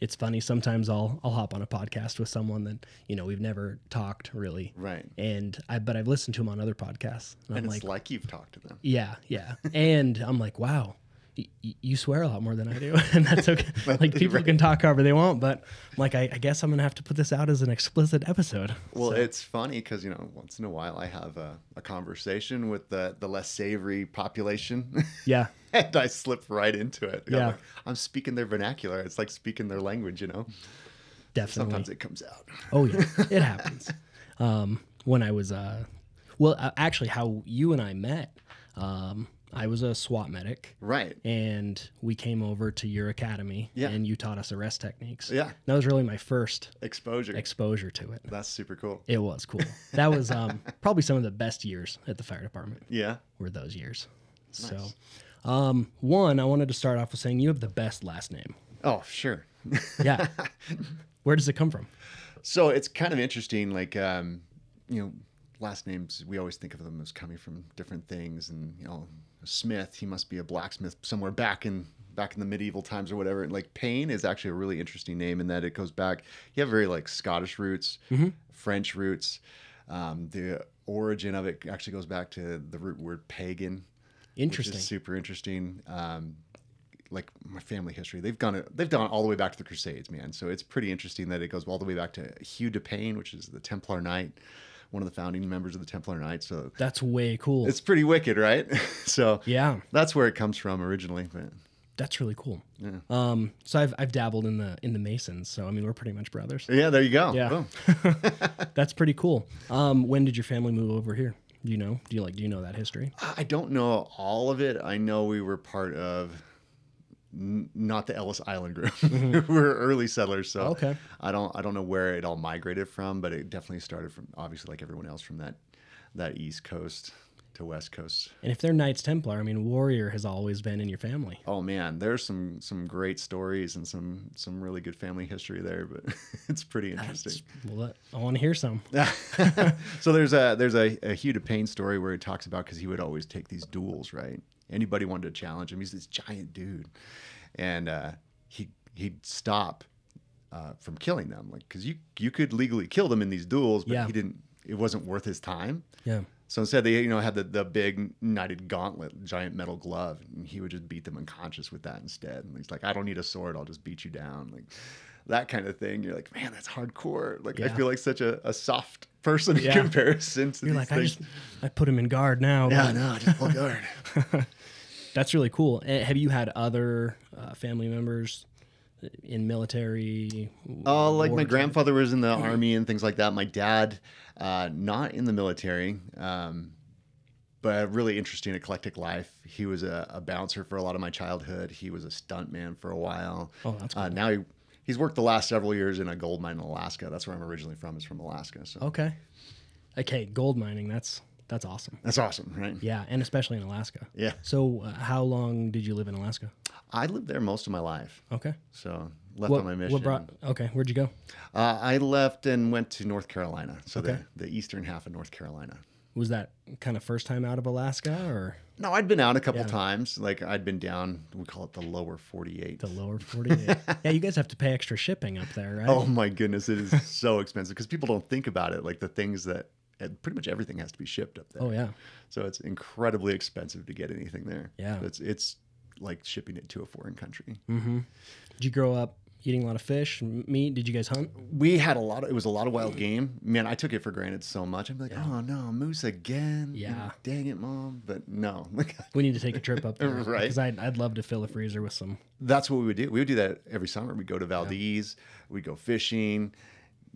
it's funny. Sometimes I'll I'll hop on a podcast with someone that you know we've never talked really, Right. and I but I've listened to them on other podcasts. And, And I'm it's like, like you've talked to them. yeah, yeah, and I'm like, wow. Y- You swear a lot more than I do, and that's okay. like people can talk however they want, but I'm like, I, I guess I'm gonna have to put this out as an explicit episode. Well, So- it's funny because you know once in a while I have a, a conversation with the the less savory population, yeah, and I slip right into it. I'm, Yeah. like, I'm speaking their vernacular. It's like speaking their language. You know. definitely. Sometimes it comes out. Oh yeah, it happens. Um, when I was, uh, well, uh, actually, how you and I met, um, I was a SWAT medic, Right. and we came over to your academy, Yeah. and you taught us arrest techniques. Yeah. that was really my first Exposure. exposure to it. That's super cool. It was cool. That was um, probably some of the best years at the fire department. Yeah. Were those years? Nice. So, um, one, I wanted to start off with saying you have the best last name. Oh, sure. Yeah. Where does it come from? So it's kind of interesting, like um, you know, last names. We always think of them as coming from different things, and you know, Smith. He must be a blacksmith somewhere back in back in the medieval times or whatever. And like Payne is actually a really interesting name in that it goes back. You have very like Scottish roots, French roots. Um, the origin of it actually goes back to the root word pagan, Interesting. super interesting. Um, like my family history, they've gone they've gone all the way back to the Crusades, man. So it's pretty interesting that it goes all the way back to Hugh de Payne, which is the Templar Knight, one of the founding members of the Templar Knights. So That's way cool. it's pretty wicked, right? so yeah. that's where it comes from originally. But That's really cool. Yeah. Um, so I've I've dabbled in the in the Masons, so I mean we're pretty much brothers. yeah, there you go. Yeah. Boom. That's pretty cool. Um, when did your family move over here? Do you know? Do you like? Do you know that history? I don't know all of it. I know we were part of n- not the Ellis Island group. We're early settlers, so Mm-hmm. Okay. I don't I don't know where it all migrated from, but it definitely started from obviously like everyone else from that that East Coast to West Coast. And if they're Knights Templar, I mean warrior has always been in your family. Oh man, there's some some great stories and some some really good family history there, but it's pretty interesting. Well, I want to hear some. so there's a there's a, a Hugh de Payne story where he talks about because he would always take these duels, right? Anybody wanted to challenge him, he's this giant dude, and uh, he he'd stop uh, from killing them, like because you you could legally kill them in these duels, but Yeah. he didn't. It wasn't worth his time. Yeah. So instead, they you know had the, the big knighted gauntlet, giant metal glove, and he would just beat them unconscious with that instead. And he's like, I don't need a sword, I'll just beat you down, like that kind of thing. You're like, man, that's hardcore. Like I feel like such a, a soft person in comparison to You're like I just I put him in guard now. yeah, but no, just pull guard. That's really cool. Eh, Have you had other uh, family members in military? Oh, like my grandfather was in the army and things like that. My dad, uh, not in the military, um, but a really interesting, eclectic life. He was a, a bouncer for a lot of my childhood. He was a stuntman for a while. Oh, that's Uh, now he, he's worked the last several years in a gold mine in Alaska. That's where I'm originally from. Is from Alaska. So Okay. Okay, gold mining. That's that's awesome. that's awesome, right? Yeah, and especially in Alaska. Yeah. So, uh, how long did you live in Alaska? I lived there most of my life. Okay. So left What, on my mission. what brought? Okay, where'd you go? uh, I left and went to North Carolina. So Okay. the, the eastern half of North Carolina. Was that kind of first time out of Alaska or No, I'd been out a couple Yeah. times. Like I'd been down. We call it the lower forty-eight. the lower 48? yeah, you guys have to pay extra shipping up there, right? Oh my goodness, it is so expensive because people don't think about it. Like the things that pretty much everything has to be shipped up there. Oh, yeah. So it's incredibly expensive to get anything there. Yeah. It's it's like shipping it to a foreign country. Mm-hmm. Did you grow up eating a lot of fish, m- meat? Did you guys hunt? We had a lot of it was a lot of wild game. Man, I took it for granted so much. I'm like, oh no, moose again. Yeah. Mm, dang it, mom. But no. We need to take a trip up there, Right. Because I'd, I'd love to fill a freezer with some. that's what we would do. We would do that every summer. We'd go to Valdez, we'd go fishing.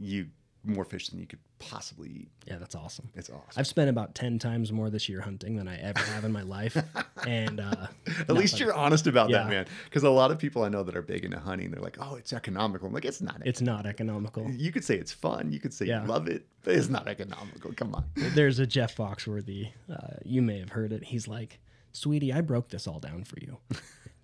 You more fish than you could possibly eat. Yeah, that's awesome. It's awesome. I've spent about ten times more this year hunting than I ever have in my life, and uh, At least you're honest about that, man. Because a lot of people I know that are big into hunting, they're like, "Oh, it's economical." I'm like, "It's not." it's not economical. you could say it's fun. You could say Yeah. you love it, but it's not economical. Come on. There's a Jeff Foxworthy. Uh, you may have heard it. He's like, "Sweetie, I broke this all down for you.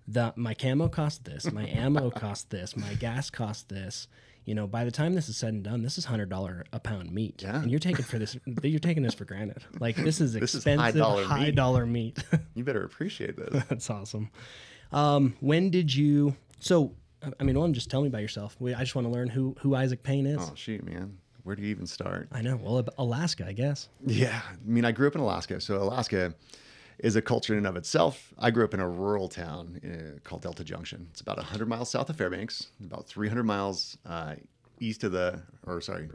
The my camo cost this, my ammo cost this, my gas cost this. You know, by the time this is said and done, this is hundred dollar a pound meat, Yeah. and you're taking for this. You're taking this for granted. Like this is This is expensive, high-dollar high meat. dollar meat. You better appreciate this. That's awesome. Um, when did you? So I- I mean, one, just tell me about yourself. I just want to learn who who Isaac Payne is. Oh shoot, man. Where do you even start? I know. Well, Alaska, I guess. Yeah, I mean, I grew up in Alaska, so Alaska is a culture in and of itself. I grew up in a rural town uh, called Delta Junction. It's about 100 miles south of Fairbanks, about 300 miles uh, east of the, or sorry,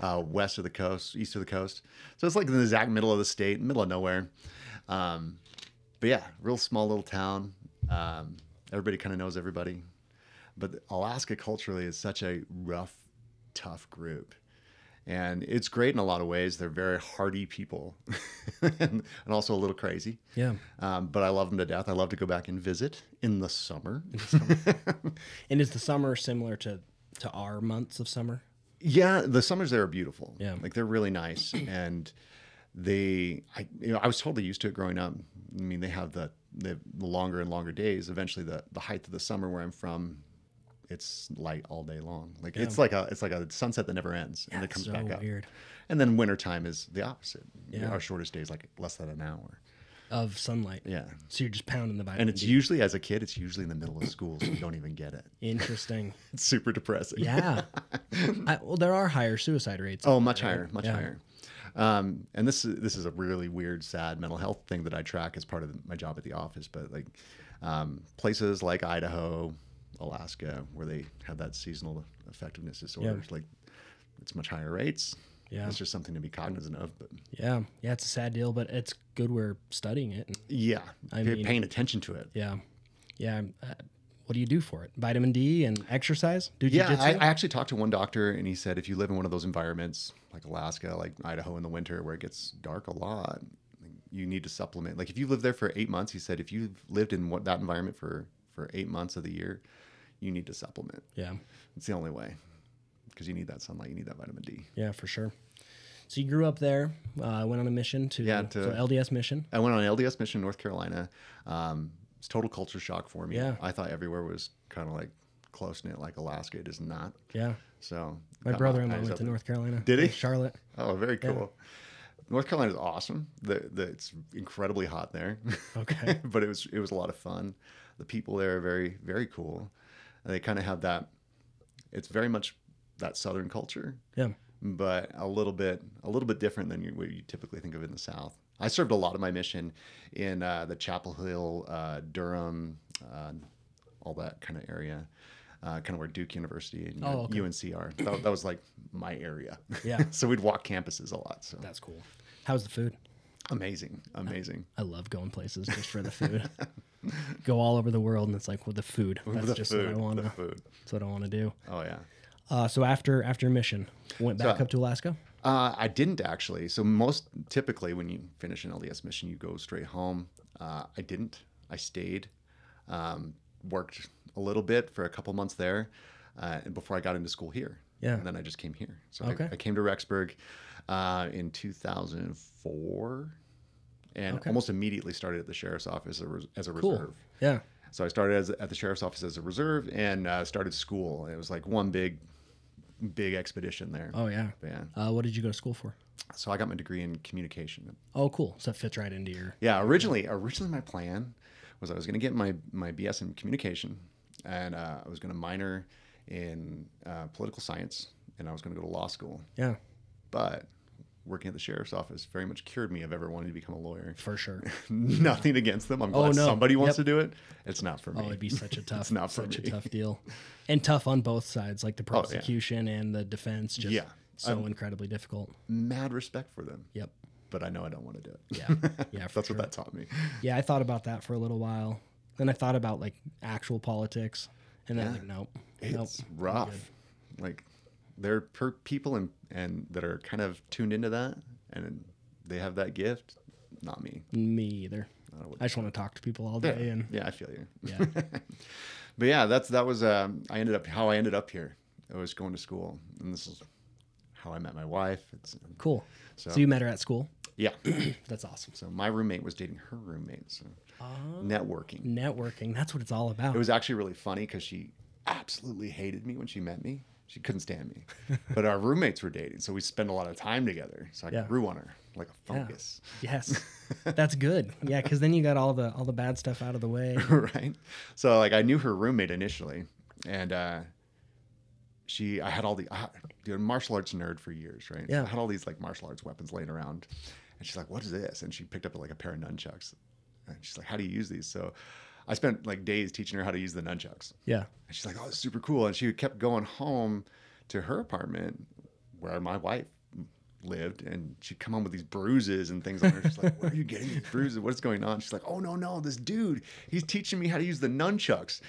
uh, west of the coast, east of the coast. So it's like in the exact middle of the state, middle of nowhere. Um, but yeah, real small little town. Um, everybody kind of knows everybody. But Alaska culturally is such a rough, tough group and it's great in a lot of ways. They're very hardy people, and, and also a little crazy. Yeah. Um, but I love them to death. I love to go back and visit in the summer. And is the summer similar to to our months of summer? yeah, the summers there are beautiful. Yeah. like they're really nice, and they, I, you know, I was totally used to it growing up. I mean, they have the the, the longer and longer days. Eventually, the the height of the summer where I'm from. It's light all day long. Like it's like a it's like a sunset that never ends and it comes so back up. weird. And then wintertime is the opposite. Yeah. Our shortest day is like less than an hour. Of sunlight. Yeah. So you're just pounding the vitamin And it's D. usually as a kid, it's usually in the middle of school, so you don't even get it. Interesting. It's super depressing. Yeah. I, well, there are higher suicide rates. Oh, much higher, much Yeah. higher. Um, and this is this is a really weird, sad mental health thing that I track as part of my job at the office. But like um, places like Idaho, Alaska, where they have that seasonal effectiveness disorder, like it's much higher rates. Yeah. it's just something to be cognizant of. But Yeah. Yeah. It's a sad deal, but it's good we're studying it. Yeah, I pay- mean- paying attention to it. yeah. Yeah. Uh, what do you do for it? Vitamin D and exercise? Do Yeah? I, I actually talked to one doctor, and he said if you live in one of those environments like Alaska, like Idaho in the winter, where it gets dark a lot, you need to supplement. Like if you live there for eight months, he said if you've lived in what, that environment for for eight months of the year, you need to supplement. yeah. It's the only way because you need that sunlight, you need that vitamin D. Yeah, for sure. So you grew up there. Uh, went on a mission to, Yeah, to- so LDS mission. I went on an LDS mission in North Carolina. Um, it's total culture shock for me. Yeah. I thought everywhere was kind of like close knit, like Alaska. It is not. Yeah. So My brother-in-law eyes went to there. North Carolina. Did he? Charlotte. Oh, very cool. North Carolina is awesome. The, the it's incredibly hot there. Okay. but it was it was a lot of fun. The people there are very very cool. They kind of have that. It's very much that Southern culture, Yeah. but a little bit a little bit different than you, what you typically think of in the South. I served a lot of my mission in uh, the Chapel Hill, uh, Durham, uh, all that kind of area. Uh, kind of where Duke University and Oh, okay. UNC are. That, that was like my area. Yeah. so we'd walk campuses a lot. So That's cool. How's the food? Amazing, amazing. I love going places just for the food. Go all over the world, and it's like with the food. That's the just food, what I want the to. food. That's what I want to do. Oh yeah. Uh, so after after mission, went back So- up to Alaska. Uh, I didn't actually. So most typically, when you finish an LDS mission, you go straight home. Uh, I didn't. I stayed, um, worked a little bit for a couple months there, uh, and before I got into school here. Yeah. And then I just came here. So Okay. I, I came to Rexburg uh, in 2004, and Okay. almost immediately started at the sheriff's office as a, res- as a Cool. reserve. Yeah. So I started as, at the sheriff's office as a reserve and uh, started school. It was like one big, big expedition there. Oh yeah. But yeah. Uh, what did you go to school for? So I got my degree in communication. Oh, cool. So it fits right into your. Yeah, originally, originally my plan was I was going to get my my BS in communication, and uh, I was going to minor in uh, political science, and I was going to go to law school. Yeah, But working at the sheriff's office very much cured me of ever wanting to become a lawyer. for sure. Nothing against them. I'm Oh, glad no. somebody wants Yep. to do it. It's not for me. Oh, it'd be such a tough, not such a tough deal, and tough on both sides, like the Oh, yeah. prosecution and the defense. Just Yeah. so incredibly difficult. Mad respect for them, Yep. but I know I don't want to do it. Yeah. Yeah. That's sure. what that taught me. Yeah, I thought about that for a little while. Then I thought about like actual politics, and then Yeah. like, nope, nope. It's rough. Like there are per people and and that are kind of tuned into that, and they have that gift. Not me. Me either. I I just want to talk to people all yeah, day, and yeah, I feel you. yeah, But yeah, that's that was um, I ended up how I ended up here. I was going to school, and this is how I met my wife. It's cool. So, So- you met her at school. yeah. That's awesome. So my roommate was dating her roommate. So networking. Networking. That's what it's all about. It was actually really funny because she absolutely hated me when she met me. She couldn't stand me. but our roommates were dating, so we spent a lot of time together. So I Yeah. grew on her like a Yeah. fungus. yes, that's good. Yeah, because then you got all the all the bad stuff out of the way. right? So like I knew her roommate initially, and uh, she I had all the I, dude martial arts nerd for years, right? Yeah. I had all these like martial arts weapons laying around, and she's like, "What is this?" And she picked up like a pair of nunchucks, and she's like, "How do you use these?" So I spent like days teaching her how to use the nunchucks. Yeah. And she's like, "Oh, it's super cool." And she kept going home to her apartment where my wife lived, and she'd come home with these bruises and things on her. She's like, "Where are you getting these bruises? What's going on?" She's like, "Oh no, no, this dude, he's teaching me how to use the nunchucks."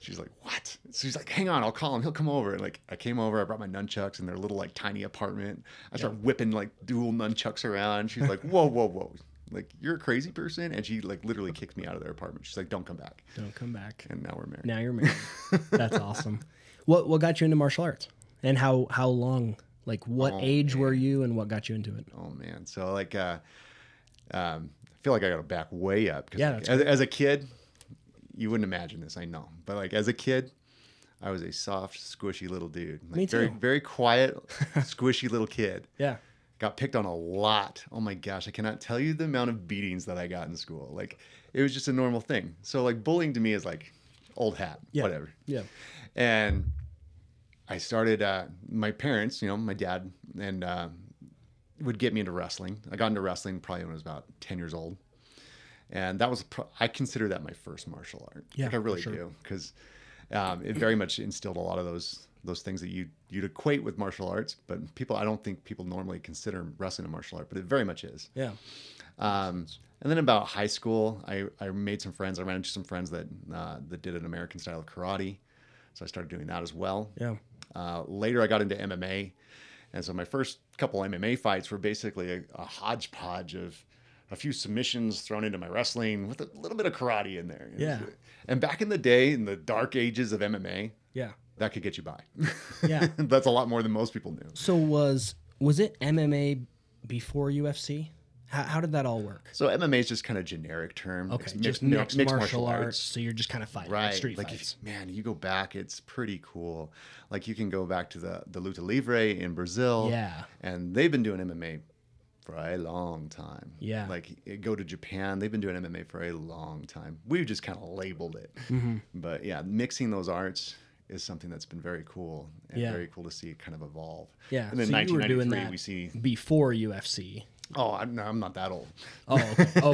She's like, "What?" So she's like, "Hang on, I'll call him. He'll come over." And like, I came over, I brought my nunchucks in their little like tiny apartment. I start whipping like dual nunchucks around. She's like, "Whoa, whoa, whoa!" Like you're a crazy person, and she like literally kicked me out of their apartment. She's like, "Don't come back." Don't come back. And now we're married. Now you're married. That's awesome. What what got you into martial arts? And how how long? Like what Oh, age were you and what got you into it? Oh man, so like, uh, um, I feel like I got to back way up. 'cause, Yeah, like, as, as a kid, you wouldn't imagine this, I know, but like as a kid, I was a soft, squishy little dude. Like, Me Very, very quiet, squishy little kid. Yeah. Got picked on a lot. Oh my gosh, I cannot tell you the amount of beatings that I got in school. Like it was just a normal thing. So like bullying to me is like old hat, Yeah. whatever. Yeah. And I started, uh, my parents, you know, my dad, and uh, would get me into wrestling. I got into wrestling probably when I was about 10 years old. And that was, pro- I consider that my first martial art. Yeah, Like I really sure. do. Because um, it very much instilled a lot of those those things that you you'd equate with martial arts, but people I don't think people normally consider wrestling a martial art, but it very much is. Yeah. Um, and then about high school, I, I made some friends. I ran into some friends that uh, that did an American style of karate, so I started doing that as well. Yeah. Uh, later, I got into MMA, and so my first couple MMA fights were basically a, a hodgepodge of a few submissions thrown into my wrestling with a little bit of karate in there. Yeah. and back in the day, in the dark ages of MMA, Yeah. That could get you by. Yeah. That's a lot more than most people knew. So was was it MMA before UFC? How, how did that all work? So MMA is just kind of generic term. Okay, It's just mi- mixed, martial, arts. So you're just kind of fighting, like right street like fights. if- man you go back it's pretty cool like you can go back to the the luta livre in brazil Yeah. and they've been doing mma for a long time Yeah. like go to japan they've been doing mma for a long time we've just kind of labeled it Mm-hmm. but yeah mixing those arts is something that's been very cool and Yeah. very cool to see it kind of evolve Yeah. and then so you were doing 1993 that we see before UFC. oh I'm, no, I'm not that old Oh,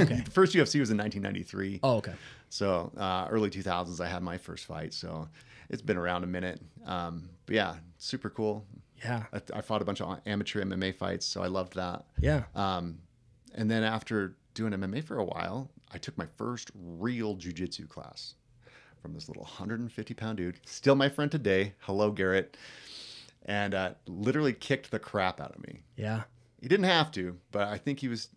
okay. first ufc was in 1993 Oh, okay. so uh, early 2000s, I had my first fight. So it's been around a minute. Um, but yeah, super cool. Yeah. I, I fought a bunch of amateur MMA fights, so I loved that. Yeah. Um, and then after doing MMA for a while, I took my first real jujitsu class from this little 150 pound dude, still my friend today. Hello, Garrett. And uh, literally kicked the crap out of me. Yeah. He didn't have to, but I think he was.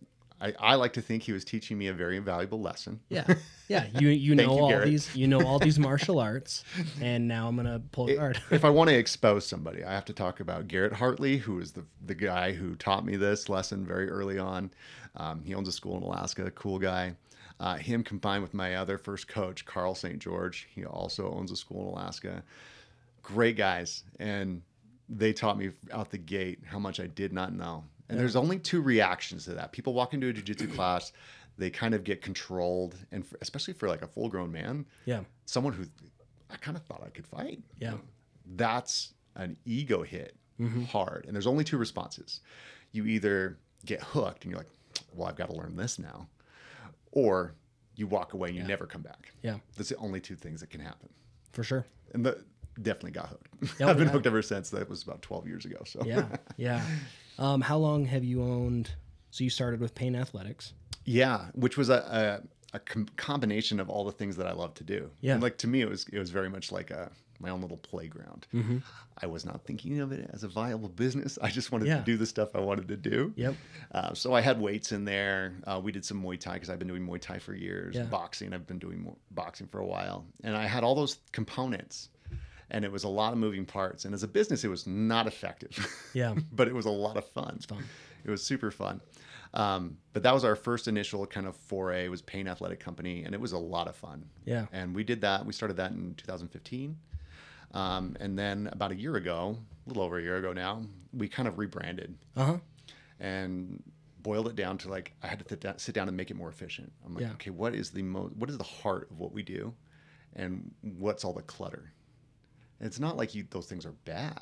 I, I like to think he was teaching me a very valuable lesson. Yeah. Yeah. You you know you, all Garrett. these you know all these martial arts, and now I'm gonna pull a card. if I want to expose somebody, I have to talk about Garrett Hartley, who is the the guy who taught me this lesson very early on. Um, he owns a school in Alaska, cool guy. Uh, him combined with my other first coach, Carl St. George, he also owns a school in Alaska. Great guys, and they taught me out the gate how much I did not know. And there's only two reactions to that. People walk into a jiu-jitsu class, they kind of get controlled, and for, especially for like a full-grown man, yeah. someone who I kind of thought I could fight. Yeah. That's an ego hit hard. And there's only two responses. You either get hooked and you're like, well, I've got to learn this now. Or you walk away and you never come back. Yeah. That's the only two things that can happen. For sure. And the, definitely got hooked. Oh, I've been yeah. hooked ever since. That was about 12 years ago. So Yeah. Yeah. Um, how long have you owned? So you started with Payne Athletics. Yeah, which was a a, a com- combination of all the things that I love to do. Yeah. And like to me, it was it was very much like a my own little playground. I was not thinking of it as a viable business. I just wanted Yeah. to do the stuff I wanted to do. Yep. Uh, so I had weights in there. Uh, we did some Muay Thai because I've been doing Muay Thai for years. Yeah. Boxing, I've been doing boxing for a while, and I had all those components. And it was a lot of moving parts. And as a business, it was not effective. Yeah. but it was a lot of fun. fun. It was super fun. Um, but that was our first initial kind of foray. Was Payne Athletic Company, and it was a lot of fun. Yeah. And we did that. We started that in 2015. Um, and then about a year ago, a little over a year ago now, we kind of rebranded Uh huh. and boiled it down to like I had to sit down, sit down and make it more efficient. I'm like, Yeah. okay, what is the most, what is the heart of what we do, and what's all the clutter? And it's not like you those things are bad.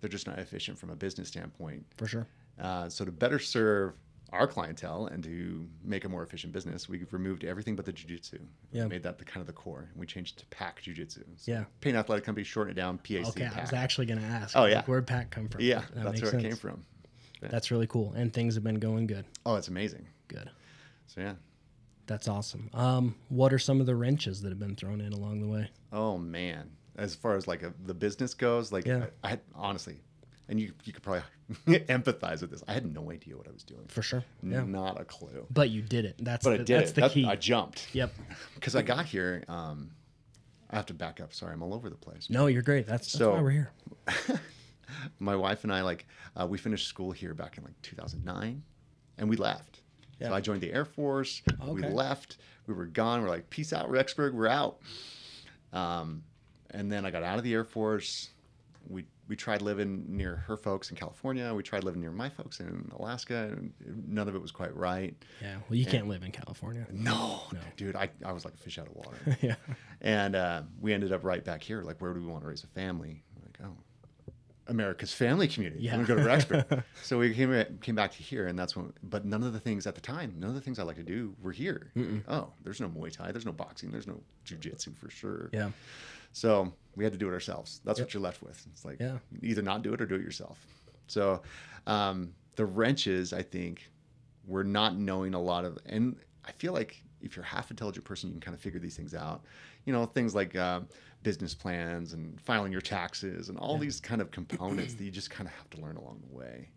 They're just not efficient from a business standpoint. For sure. Uh, so to better serve our clientele and to make a more efficient business, we removed everything but the jujitsu. Yeah. We made that the kind of the core, and we changed to Pack Jujitsu. So Yeah. Payne Athletic Company shortened it down PAC. Okay, I Pack. was actually going to ask. Oh, yeah. like, where'd Pack come from? yeah, That that's where sense. it came from. That's really cool, and things have been going good. Oh, it's amazing. Good. So yeah. That's awesome. Um, what are some of the wrenches that have been thrown in along the way? Oh man, as far as like a, the business goes, like Yeah. I, I honestly, and you you could probably empathize with this. I had no idea what I was doing. For sure. Yeah. Not a clue. But you did it. That's But the, I did that's it. the That- key. I jumped yep. because I got here. Um, I have to back up. Sorry, I'm all over the place. No, you're great. That's, that's So- why we're here. My wife and I like uh, we finished school here back in like 2009, and we left. Yeah. So I joined the Air Force. Okay. We left. We were gone. We're like, peace out, Rexburg. We're out. Um, and then I got out of the Air Force. We we tried living near her folks in California. We tried living near my folks in Alaska, and none of it was quite right. Yeah. Well, you can't live in California. No, No. dude, I, I was like a fish out of water. yeah. and uh, we ended up right back here. Like, where do we want to raise a family? Like, oh, America's family community. Yeah. We're going to go to Rexburg. so we came came back to here, and that's when. But none of the things at the time, none of the things I like to do were here. Oh, there's no Muay Thai, there's no boxing, there's no jujitsu for sure. Yeah. So we had to do it ourselves. That's Yep. what you're left with. It's like Yeah. either not do it or do it yourself. So um, the wrenches, I think, we're not knowing a lot of, and I feel like if you're a half intelligent person, you can kind of figure these things out. You know, things like uh, business plans and filing your taxes and all these kind of components that you just kind of have to learn along the way.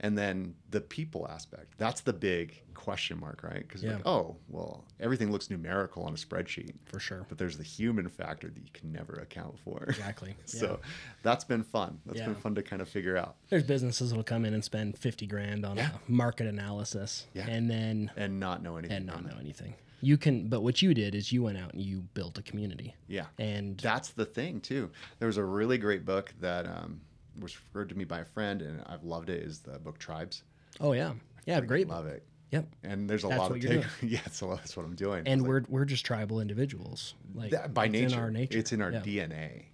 And then the people aspect, that's the big question mark, right? Because Yeah. like, oh, well, everything looks numerical on a spreadsheet For sure. but there's the human factor that you can never account for. Exactly. so that's been fun. That's been fun to kind of figure out There's businesses that'll come in and spend 50 grand on Yeah. a market analysis Yeah. and then and not know anything. and not know anything. You can, but what you did is you went out and you built a community. Yeah, And that's the thing too. There was a really great book that um, was referred to me by a friend, and I've loved it. Is the book Tribes? oh yeah, yeah, great. Love it. Yep. And there's a That's lot of take. yeah, so that's what I'm doing. And we're we're just tribal individuals. Like that, by it's nature, in our nature. it's in our Yeah. DNA,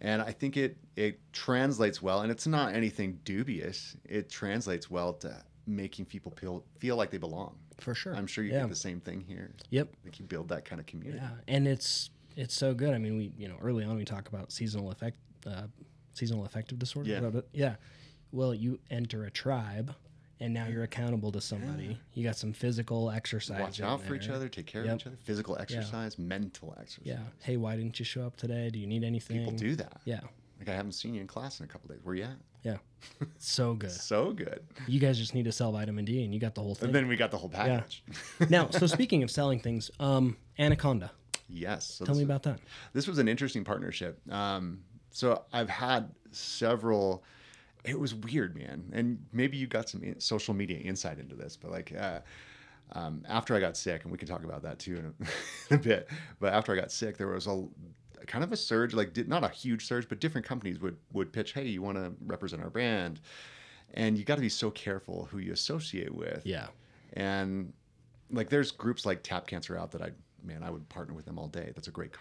and I think it it translates well. And it's not anything dubious. It translates well to making people feel feel like they belong. for sure. I'm sure you yeah. get the same thing here. Yep. Like you build that kind of community. Yeah, and it's it's so good. I mean, we you know early on we talk about seasonal effect, uh, seasonal affective disorder. Yeah. Is that what yeah. Well, you enter a tribe, and now you're accountable to somebody. You got some physical exercise. Watch out for each other. Take care Yep. of each other. Physical exercise, mental exercise. Yeah. Hey, why didn't you show up today? Do you need anything? People do that. Yeah. Like I haven't seen you in class in a couple days. Where you at? Yeah. so good. So good. You guys just need to sell vitamin D, and you got the whole thing. And then we got the whole package. now, so speaking of selling things, um, Anaconda. yes. So Tell me was- about that. this was an interesting partnership. Um, so I've had several. It was weird, man, and maybe you got some in- social media insight into this, but like. Uh, um, after I got sick, and we can talk about that too in a, in a bit. But after I got sick, there was a kind of a surge, like did, not a huge surge, but different companies would would pitch, "Hey, you want to represent our brand?" And you got to be so careful who you associate with. Yeah. And like there's groups like Tap Cancer Out that I man I would partner with them all day. That's a great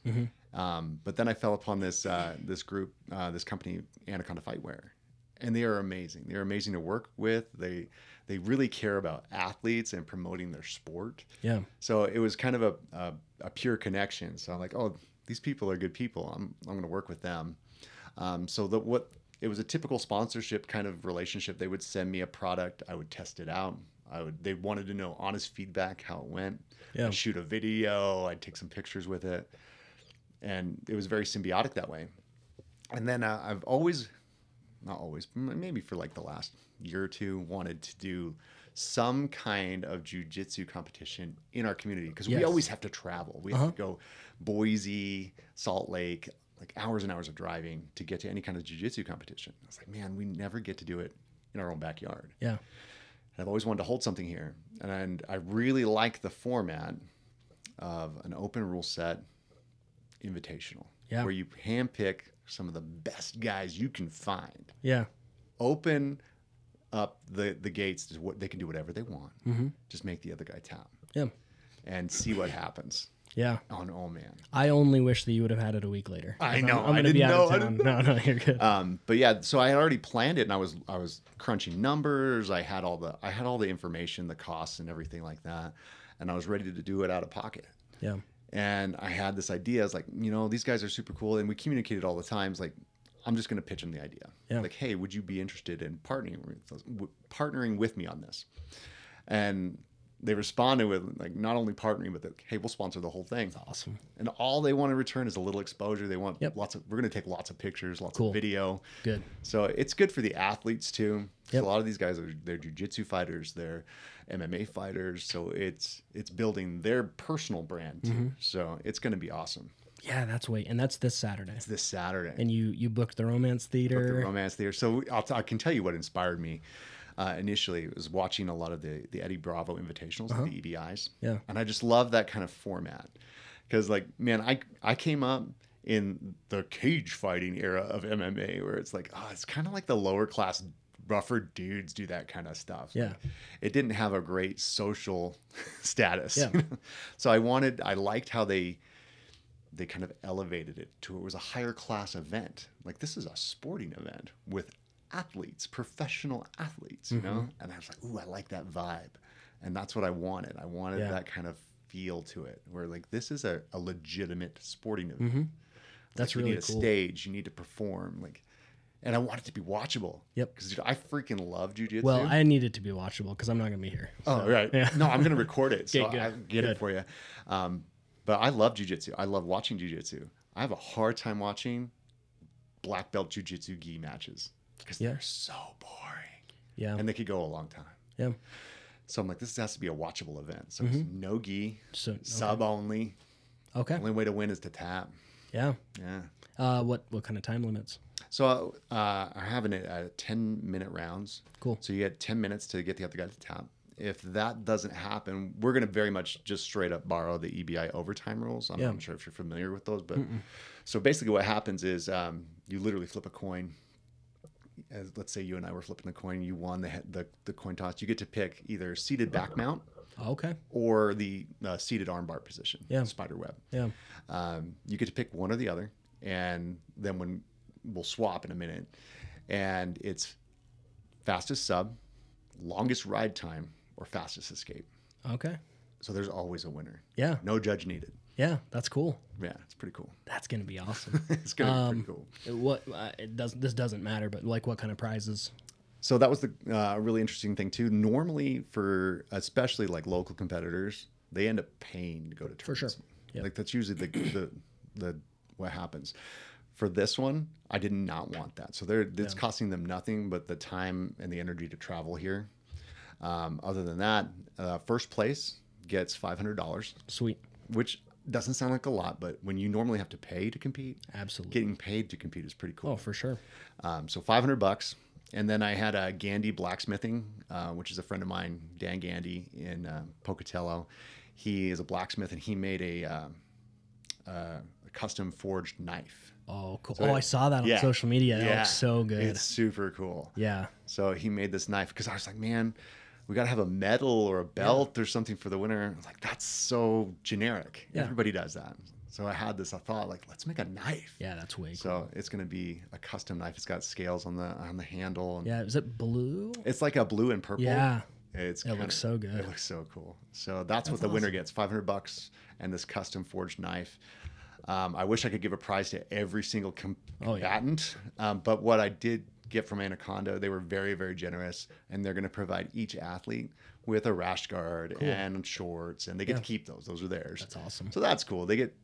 because Um, but then I fell upon this uh, this group, uh, this company Anaconda Fightwear, and they are amazing. They're amazing to work with. They they really care about athletes and promoting their sport. Yeah. So it was kind of a, a, a pure connection. So I'm like, oh, these people are good people. I'm, I'm going to work with them. Um, so the, what it was a typical sponsorship kind of relationship. They would send me a product. I would test it out. I would. They wanted to know honest feedback, how it went. Yeah. I'd shoot a video. I'd take some pictures with it, and it was very symbiotic that way. And then uh, I've always, not always, maybe for like the last year or two, wanted to do some kind of jujitsu competition in our community because Yes. we always have to travel. We Uh-huh. have to go Boise, Salt Lake, like hours and hours of driving to get to any kind of jujitsu competition. I was like, man, we never get to do it in our own backyard. Yeah. And I've always wanted to hold something here, and I really like the format of an open rule set invitational, Yeah. where you handpick some of the best guys you can find, Yeah. open up the the gates to what they can do whatever they want. Mhm. Just make the other guy tap Yeah. and see what happens. Yeah. Oh, no, oh man. I only wish that you would have had it a week later. I know, I'm, I I'm gonna didn't be out know, of I town. didn't No, no, you're good. Um, but yeah, so I had already planned it, and I was I was crunching numbers. I had all the I had all the information, the costs, and everything like that, and I was ready to do it out of pocket. yeah. And I had this idea. I was like, you know, these guys are super cool, and we communicated all the times. Like, I'm just going to pitch them the idea. Yeah. Like, hey, would you be interested in partnering with partnering with me on this? And they responded with like not only partnering, but like, hey, we'll sponsor the whole thing. Awesome. And all they want to return is a little exposure. They want Yep. lots of. We're going to take lots of pictures, lots Cool. of video. Good. So it's good for the athletes too Yep. A lot of these guys are they're jujitsu fighters, they're MMA fighters. So it's it's building their personal brand too. Mm-hmm. So it's going to be awesome. Yeah, that's way, and that's this Saturday. It's this Saturday. And you you booked the Romance Book the Theater. romance theater. So I'll t- I can tell you what inspired me. Uh, initially, it was watching a lot of the the Eddie Bravo Invitationals, the EBIs. Uh-huh. Yeah. and I just love that kind of format because, like, man, I I came up in the cage fighting era of MMA where it's like, oh, it's kind of like the lower class. Rougher dudes do that kind of stuff. Yeah. it didn't have a great social status. Yeah. so I wanted, I liked how they they kind of elevated it to it was a higher class event. Like this is a sporting event with athletes, professional athletes, you Mm-hmm. know? And I was like, ooh, I like that vibe. And that's what I wanted. I wanted Yeah. that kind of feel to it where like this is a, a legitimate sporting event. Mm-hmm. That's Like, really you need cool. a stage, you need to perform. Like and I want it to be watchable. Yep. Because I freaking love jujitsu. Well, I need it to be watchable because I'm not gonna be here. Oh, right. Yeah. No, I'm going to record it. So good. I get Good. it for you. Um, but I love jujitsu. I love watching jujitsu. I have a hard time watching black belt jujitsu gi matches because Yeah. they're so boring Yeah. and they could go a long time. yeah. So I'm like, this has to be a watchable event. So it's Mm-hmm. no gi, So okay. sub only. Okay. Only way to win is to tap. Yeah. Yeah. Uh, what what kind of time limits? So uh, I have it at 10 minute rounds. Cool. So you get 10 minutes to get the other guy to tap. If that doesn't happen, we're going to very much just straight up borrow the EBI overtime rules. I'm Yeah. not sure if you're familiar with those, but so basically what happens is um, you literally flip a coin. As let's say you and I were flipping the coin, you won the, the the coin toss. You get to pick either seated back mount Okay. or the uh, seated armbar position, Yeah. spider web. Yeah. Um, you get to pick one or the other, and then when we'll swap in a minute, and it's fastest sub, longest ride time, or fastest escape. Okay. So there's always a winner. Yeah. No judge needed. Yeah. That's cool. Yeah, it's pretty cool. That's gonna be awesome. it's gonna be Um, pretty cool. what uh, it does this doesn't matter, but like what kind of prizes? So that was the uh, really interesting thing too. Normally, for especially like local competitors, they end up paying to go to tournaments. For sure. Yep. Like that's usually the the the what happens. For this one, I did not want that. So they're it's costing them nothing but the time and the energy to travel here. Um, other than that, uh, first place gets five hundred dollars, Sweet. which doesn't sound like a lot, but when you normally have to pay to compete, Absolutely. getting paid to compete is pretty cool. oh, for sure. Um, so 500 bucks. And then I had a Gandy Blacksmithing, uh, which is a friend of mine, Dan Gandy in uh, Pocatello. He is a blacksmith and he made a, uh, uh, a custom forged knife. Oh, cool. So oh, it- I saw that on yeah. social media. That Yeah. looks so good. It's super cool. yeah. So he made this knife because I was like, man, we got to have a medal or a belt or something for the winner. I was like, that's so generic. Yeah. Everybody does that. So I had this, I thought, like, let's make a knife. Yeah, that's way cool. So it's going to be a custom knife. It's got scales on the on the handle. And Yeah, is it blue? It's like a blue and purple. Yeah. It's It looks so good. It looks so cool. So that's, what the winner gets: five hundred bucks and this custom forged knife. Um, I wish I could give a prize to every single com- Oh, yeah. combatant, um, but what I did get from Anaconda, they were very, very generous, and they're going to provide each athlete with a rash guard and shorts, and they get Yeah. to keep those. Those are theirs. That's awesome. So that's cool. They get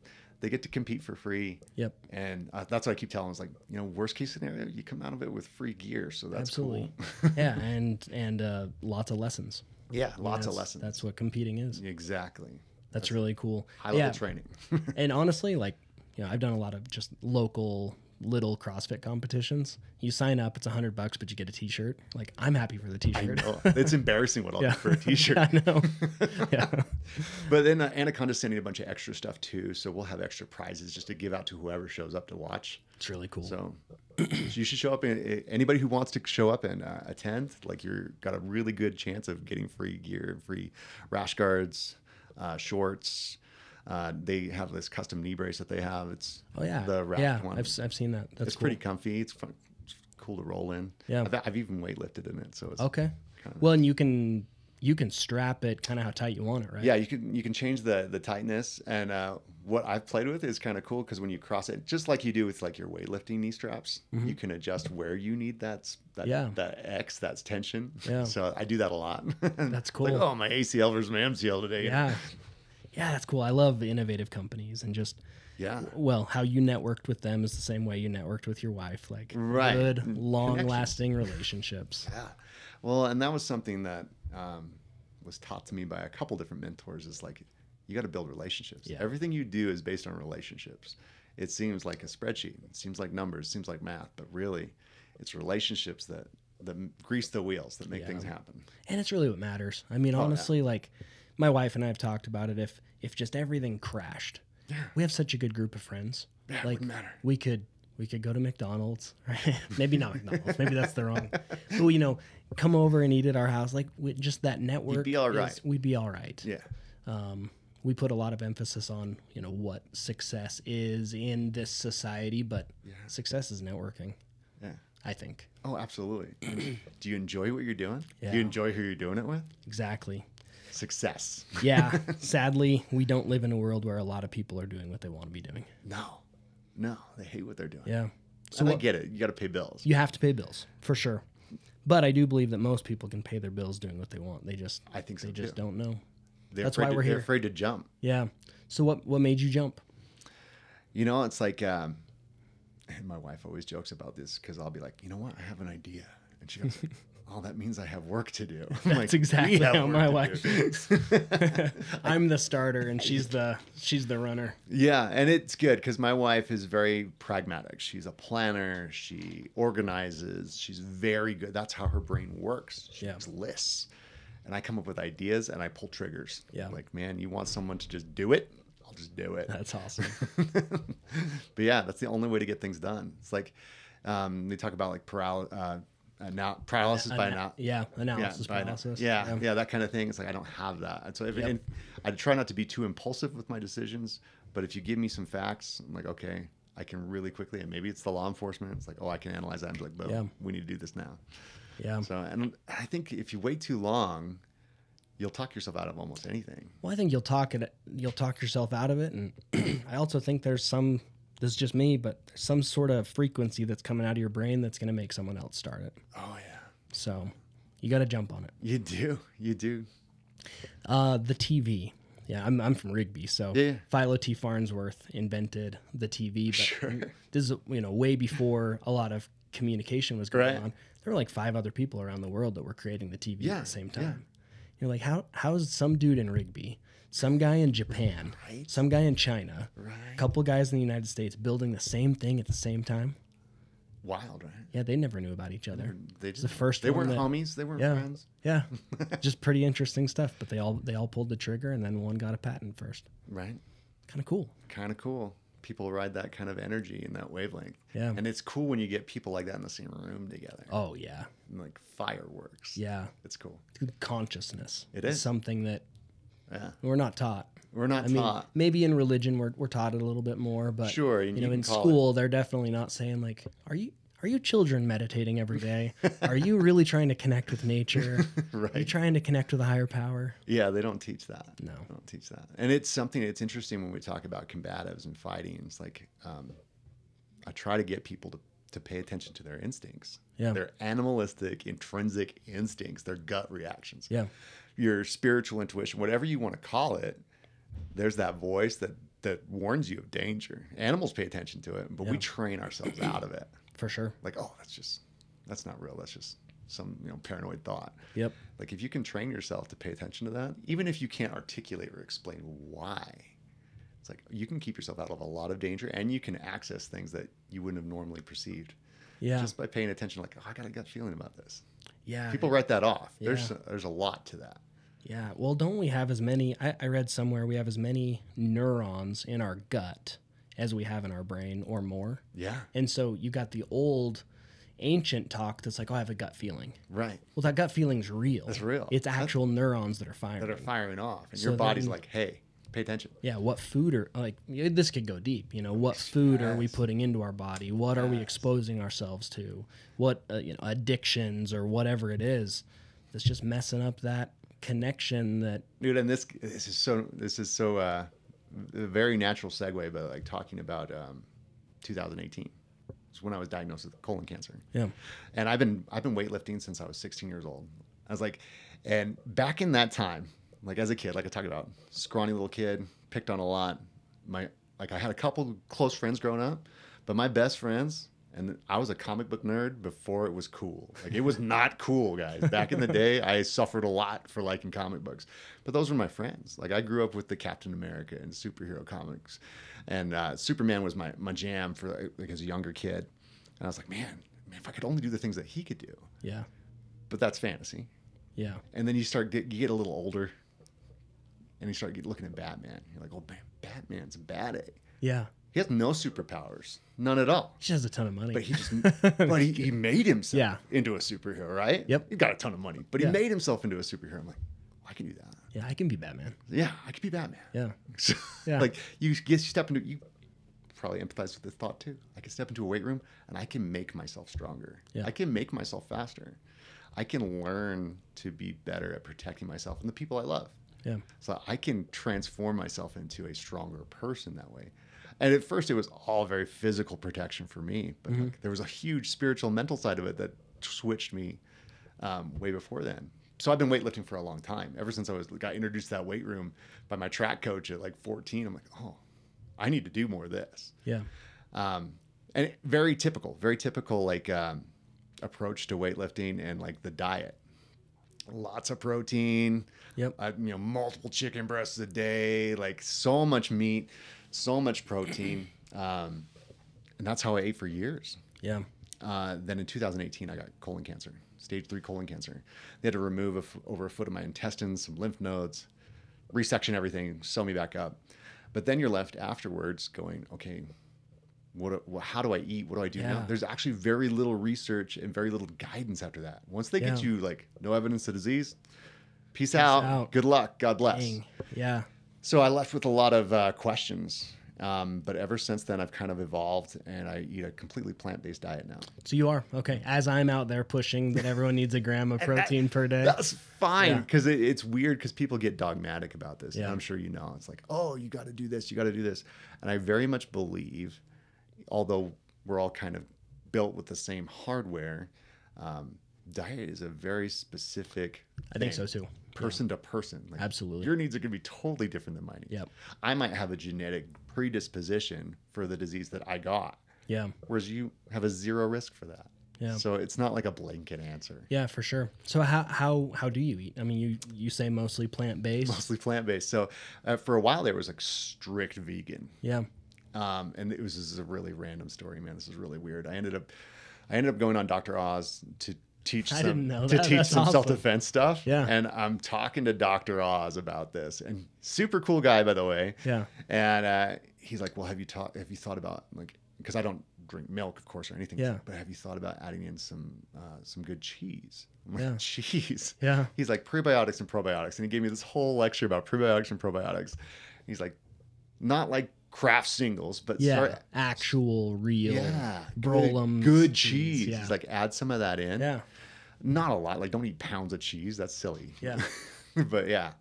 they get to compete for free. Yep. And uh, that's what I keep telling. them. It's like you know, worst case scenario, you come out of it with free gear. So that's Absolutely. cool. yeah, and and uh, lots of lessons. Yeah, lots of lessons. That's what competing is. Exactly. That's really cool. High level yeah. training. and honestly, like, you know, I've done a lot of just local little CrossFit competitions. You sign up, it's a hundred bucks, but you get a T-shirt. Like, I'm happy for the T-shirt. It's embarrassing what I'll do for a t-shirt. I know. yeah. But then uh, Anaconda's sending a bunch of extra stuff too, so we'll have extra prizes just to give out to whoever shows up to watch. It's really cool. So you should show up. And anybody who wants to show up and uh, attend, like you're got a really good chance of getting free gear, free rash guards, uh, shorts. Uh, they have this custom knee brace that they have. It's Oh yeah, the wrapped yeah. one. I've, I've seen that. That's it's cool. pretty comfy. It's fun. It's cool to roll in. Yeah. I've, I've even weightlifted in it, so it's Okay. kinda- Well, and you can you can strap it kind of how tight you want it, right? yeah. You can you can change the the tightness, and uh, what I've played with is kind of cool because when you cross it, just like you do with like your weightlifting knee straps, you can adjust where you need that that Mm-hmm. Yeah. that X that's tension. Yeah. So I do that a lot. That's Like, cool. oh, my ACL versus my MCL today. Yeah. Yeah, that's cool. I love innovative companies and just Yeah. well, how you networked with them is the same way you networked with your wife. Like Right. good, long lasting relationships. Yeah. Well, and that was something that um, was taught to me by a couple different mentors. Is like you got to build relationships. Yeah. Everything you do is based on relationships. It seems like a spreadsheet. It seems like numbers. It seems like math, but really, it's relationships that that grease the wheels that make Yeah. things happen. And it's really what matters. I mean, Oh, yeah. honestly, like my wife and I have talked about it. If if just everything crashed, Yeah. we have such a good group of friends. Yeah, it like we could we could go to McDonald's, right? Maybe not McDonald's. Maybe that's the wrong. But you know, come over and eat at our house. Like we, just that network. be all is- right. We'd be all right. Yeah. Um, we put a lot of emphasis on you know what success is in this society, but success is networking. Yeah. I think Oh, absolutely. do you enjoy what you're doing? Yeah. Do you enjoy who you're doing it with? exactly. Success. Yeah. sadly, we don't live in a world where a lot of people are doing what they want to be doing. No. No, they hate what they're doing. Yeah. So and I what, get it. You got to pay bills. you have to pay bills for sure. But I do believe that most people can pay their bills doing what they want. They just I think so they just don't know. They're That's why to, we're they're here. afraid to jump. Yeah. So what what made you jump? You know, it's like, um, and my wife always jokes about this because I'll be like, you know what, I have an idea, and she goes, "Oh, that means I have work to do." That's "We exactly how my wife do." is. I'm the starter and she's the she's the runner. Yeah, and it's good because my wife is very pragmatic. She's a planner. She organizes. She's very good. That's how her brain works. She Yeah. makes lists, and I come up with ideas and I pull triggers. Yeah. like man, you want someone to just do it? I'll just do it. That's awesome. but yeah, that's the only way to get things done. It's like um, they talk about like paral- uh, anal- paralysis by Ana- yeah, analysis by ana- paralysis. Yeah, yeah, that kind of thing. It's like I don't have that. And so if, Yep. and I try not to be too impulsive with my decisions, but if you give me some facts, I'm like, okay, I can really quickly, and maybe it's the law enforcement. It's like, oh, I can analyze that and be like, boom, Yeah. we need to do this now. Yeah. So, and I think if you wait too long, you'll talk yourself out of almost anything. Well, I think you'll talk it. You'll talk yourself out of it, and I also think there's some. This is just me, but there's some sort of frequency that's coming out of your brain that's going to make someone else start it. Oh yeah, So you got to jump on it. you do, you do. Uh, the TV. Yeah, I'm, I'm from Rigby, so Yeah. Philo T. Farnsworth invented the TV. But Sure. this is you know way before a lot of communication was going Right. on. There were like five other people around the world that were creating the TV Yeah, at the same time. yeah. You're like, how how is some dude in Rigby, some guy in Japan, Right. some guy in China, Right. a couple guys in the United States building the same thing at the same time? Wild, right? Yeah, they never knew about each other. They just, the first They weren't that- homies. They weren't Yeah. friends. Yeah, just pretty interesting stuff. But they all they all pulled the trigger, and then one got a patent first. Right. Kind of cool. Kind of cool. People ride that kind of energy and that wavelength. Yeah. And it's cool when you get people like that in the same room together. Oh yeah, And like fireworks. yeah. It's cool. Consciousness. It is is. something that Yeah. we're not taught. We're not I mean, taught. maybe in religion we're, we're taught it a little bit more, but Sure, you and know, in school they're definitely not saying like, "Are you are you children meditating every day? Are you really trying to connect with nature? Are you right. trying to connect with a higher power?" Yeah, they don't teach that. No. They don't teach that. And it's something it's interesting when we talk about combatives and fighting. It's like um, I try to get people to, to pay attention to their instincts. Yeah. Their animalistic, intrinsic instincts, their gut reactions. Yeah, Your spiritual intuition, whatever you want to call it, there's that voice that that warns you of danger. Animals pay attention to it, but we train ourselves out of it. for sure. Like, oh, that's just that's not real. That's just some you know paranoid thought. Yep. Like if you can train yourself to pay attention to that, even if you can't articulate or explain why, it's like you can keep yourself out of a lot of danger and you can access things that you wouldn't have normally perceived Yeah. just by paying attention. Like, oh, I got a gut feeling about this. Yeah. People write that off. There's Yeah. there's a lot to that. Yeah. Well, don't we have as many? I, I read somewhere we have as many neurons in our gut as we have in our brain or more. Yeah. And so you got the old ancient talk that's like, oh, I have a gut feeling. Right. Well, that gut feeling's real. It's real. It's That's- actual neurons that are firing. That are firing off, and So your body's then- like, hey, pay attention. Yeah, what food are like this could go deep. You know, what food are we putting into our body? What are we exposing ourselves to? What uh, you know, addictions or whatever it is that's just messing up that connection that dude and this this is so this is so uh a very natural segue but like talking about um 2018 it's when i was diagnosed with colon cancer yeah. and i've been i've been weightlifting since i was 16 years old i was like and back in that time like as a kid like i talked about scrawny little kid picked on a lot my like i had a couple close friends growing up but my best friends and I was a comic book nerd before it was cool. Like it was not cool, guys. Back in the day, I suffered a lot for liking comic books, but those were my friends. Like I grew up with the Captain America and superhero comics, and uh, Superman was my my jam for like as a younger kid. And I was like, man, man, if I could only do the things that he could do. Yeah. But that's fantasy. Yeah. And then you start get you get a little older, and you start looking at Batman. You're like, oh man, Batman's a bad egg. Yeah. He has no superpowers, none at all. She has a ton of money. But he just, but he, he made himself Yeah. into a superhero, right? Yep. He got a ton of money, but he Yeah. made himself into a superhero. I'm like, oh, I can do that. yeah, I can be Batman. Yeah, I can be Batman. Yeah. So, Yeah. Like you guess you step into you probably empathize with this thought too. I can step into a weight room and I can make myself stronger. Yeah. I can make myself faster. I can learn to be better at protecting myself and the people I love. Yeah. So I can transform myself into a stronger person that way. And at first, it was all very physical protection for me, but Mm-hmm. like, there was a huge spiritual, mental side of it that switched me um, way before then. So I've been weightlifting for a long time. Ever since I was got introduced to that weight room by my track coach at like 14, I'm like, oh, I need to do more of this. Yeah. Um, and very typical, very typical like um, approach to weightlifting and like the diet. Lots of protein, Yep. uh, you know, multiple chicken breasts a day, like so much meat, so much protein. Um, and that's how I ate for years. Yeah. Uh, then in 2018, I got colon cancer, stage three colon cancer. They had to remove a f- over a foot of my intestines, some lymph nodes, resection everything, sew me back up. But then you're left afterwards going, okay, what, how do I eat? What do I do now? There's actually very little research and very little guidance after that. Once they get you like no evidence of disease, peace, out, out. good luck, God bless. Dang. Yeah. So I left with a lot of uh, questions. Um, but ever since then, I've kind of evolved and I eat a completely plant based diet now. So you are okay. As I'm out there pushing that everyone needs a gram of protein per day. That's fine Yeah. because it, it's weird because people get dogmatic about this. And Yeah. I'm sure you know. It's like, oh, you got to do this, you got to do this. And I very much believe, although we're all kind of built with the same hardware, um, diet is a very specific. I think thing, so too. Person to person. Like, Absolutely. Your needs are going to be totally different than my needs. Yep. I might have a genetic predisposition for the disease that I got, Yeah. whereas you have a zero risk for that. Yeah. So it's not like a blanket answer. Yeah, for sure. So how how how do you eat? I mean, you you say mostly plant based. mostly plant based. So uh, for a while there was like strict vegan, Yeah. Um, and it was this is a really random story, man. This is really weird. I ended up I ended up going on Dr. Oz to teach I some didn't know to that. teach That's some awesome. self defense stuff. Yeah. and I'm talking to Dr. Oz about this, and super cool guy by the way. Yeah. And uh, he's like, "Well, have you taught? Have you thought about like because I don't drink milk, of course, or anything. Yeah. But have you thought about adding in some uh, some good cheese? Like, Yeah. cheese. Yeah. He's like prebiotics and probiotics, and he gave me this whole lecture about prebiotics and probiotics. He's like, not like Kraft Singles, but Yeah. start- Actual real. yeah, Brolem good, cheese, cheese. yeah. He's like, add some of that in. Yeah. Not a lot. Like, don't eat pounds of cheese. That's silly. Yeah. but yeah,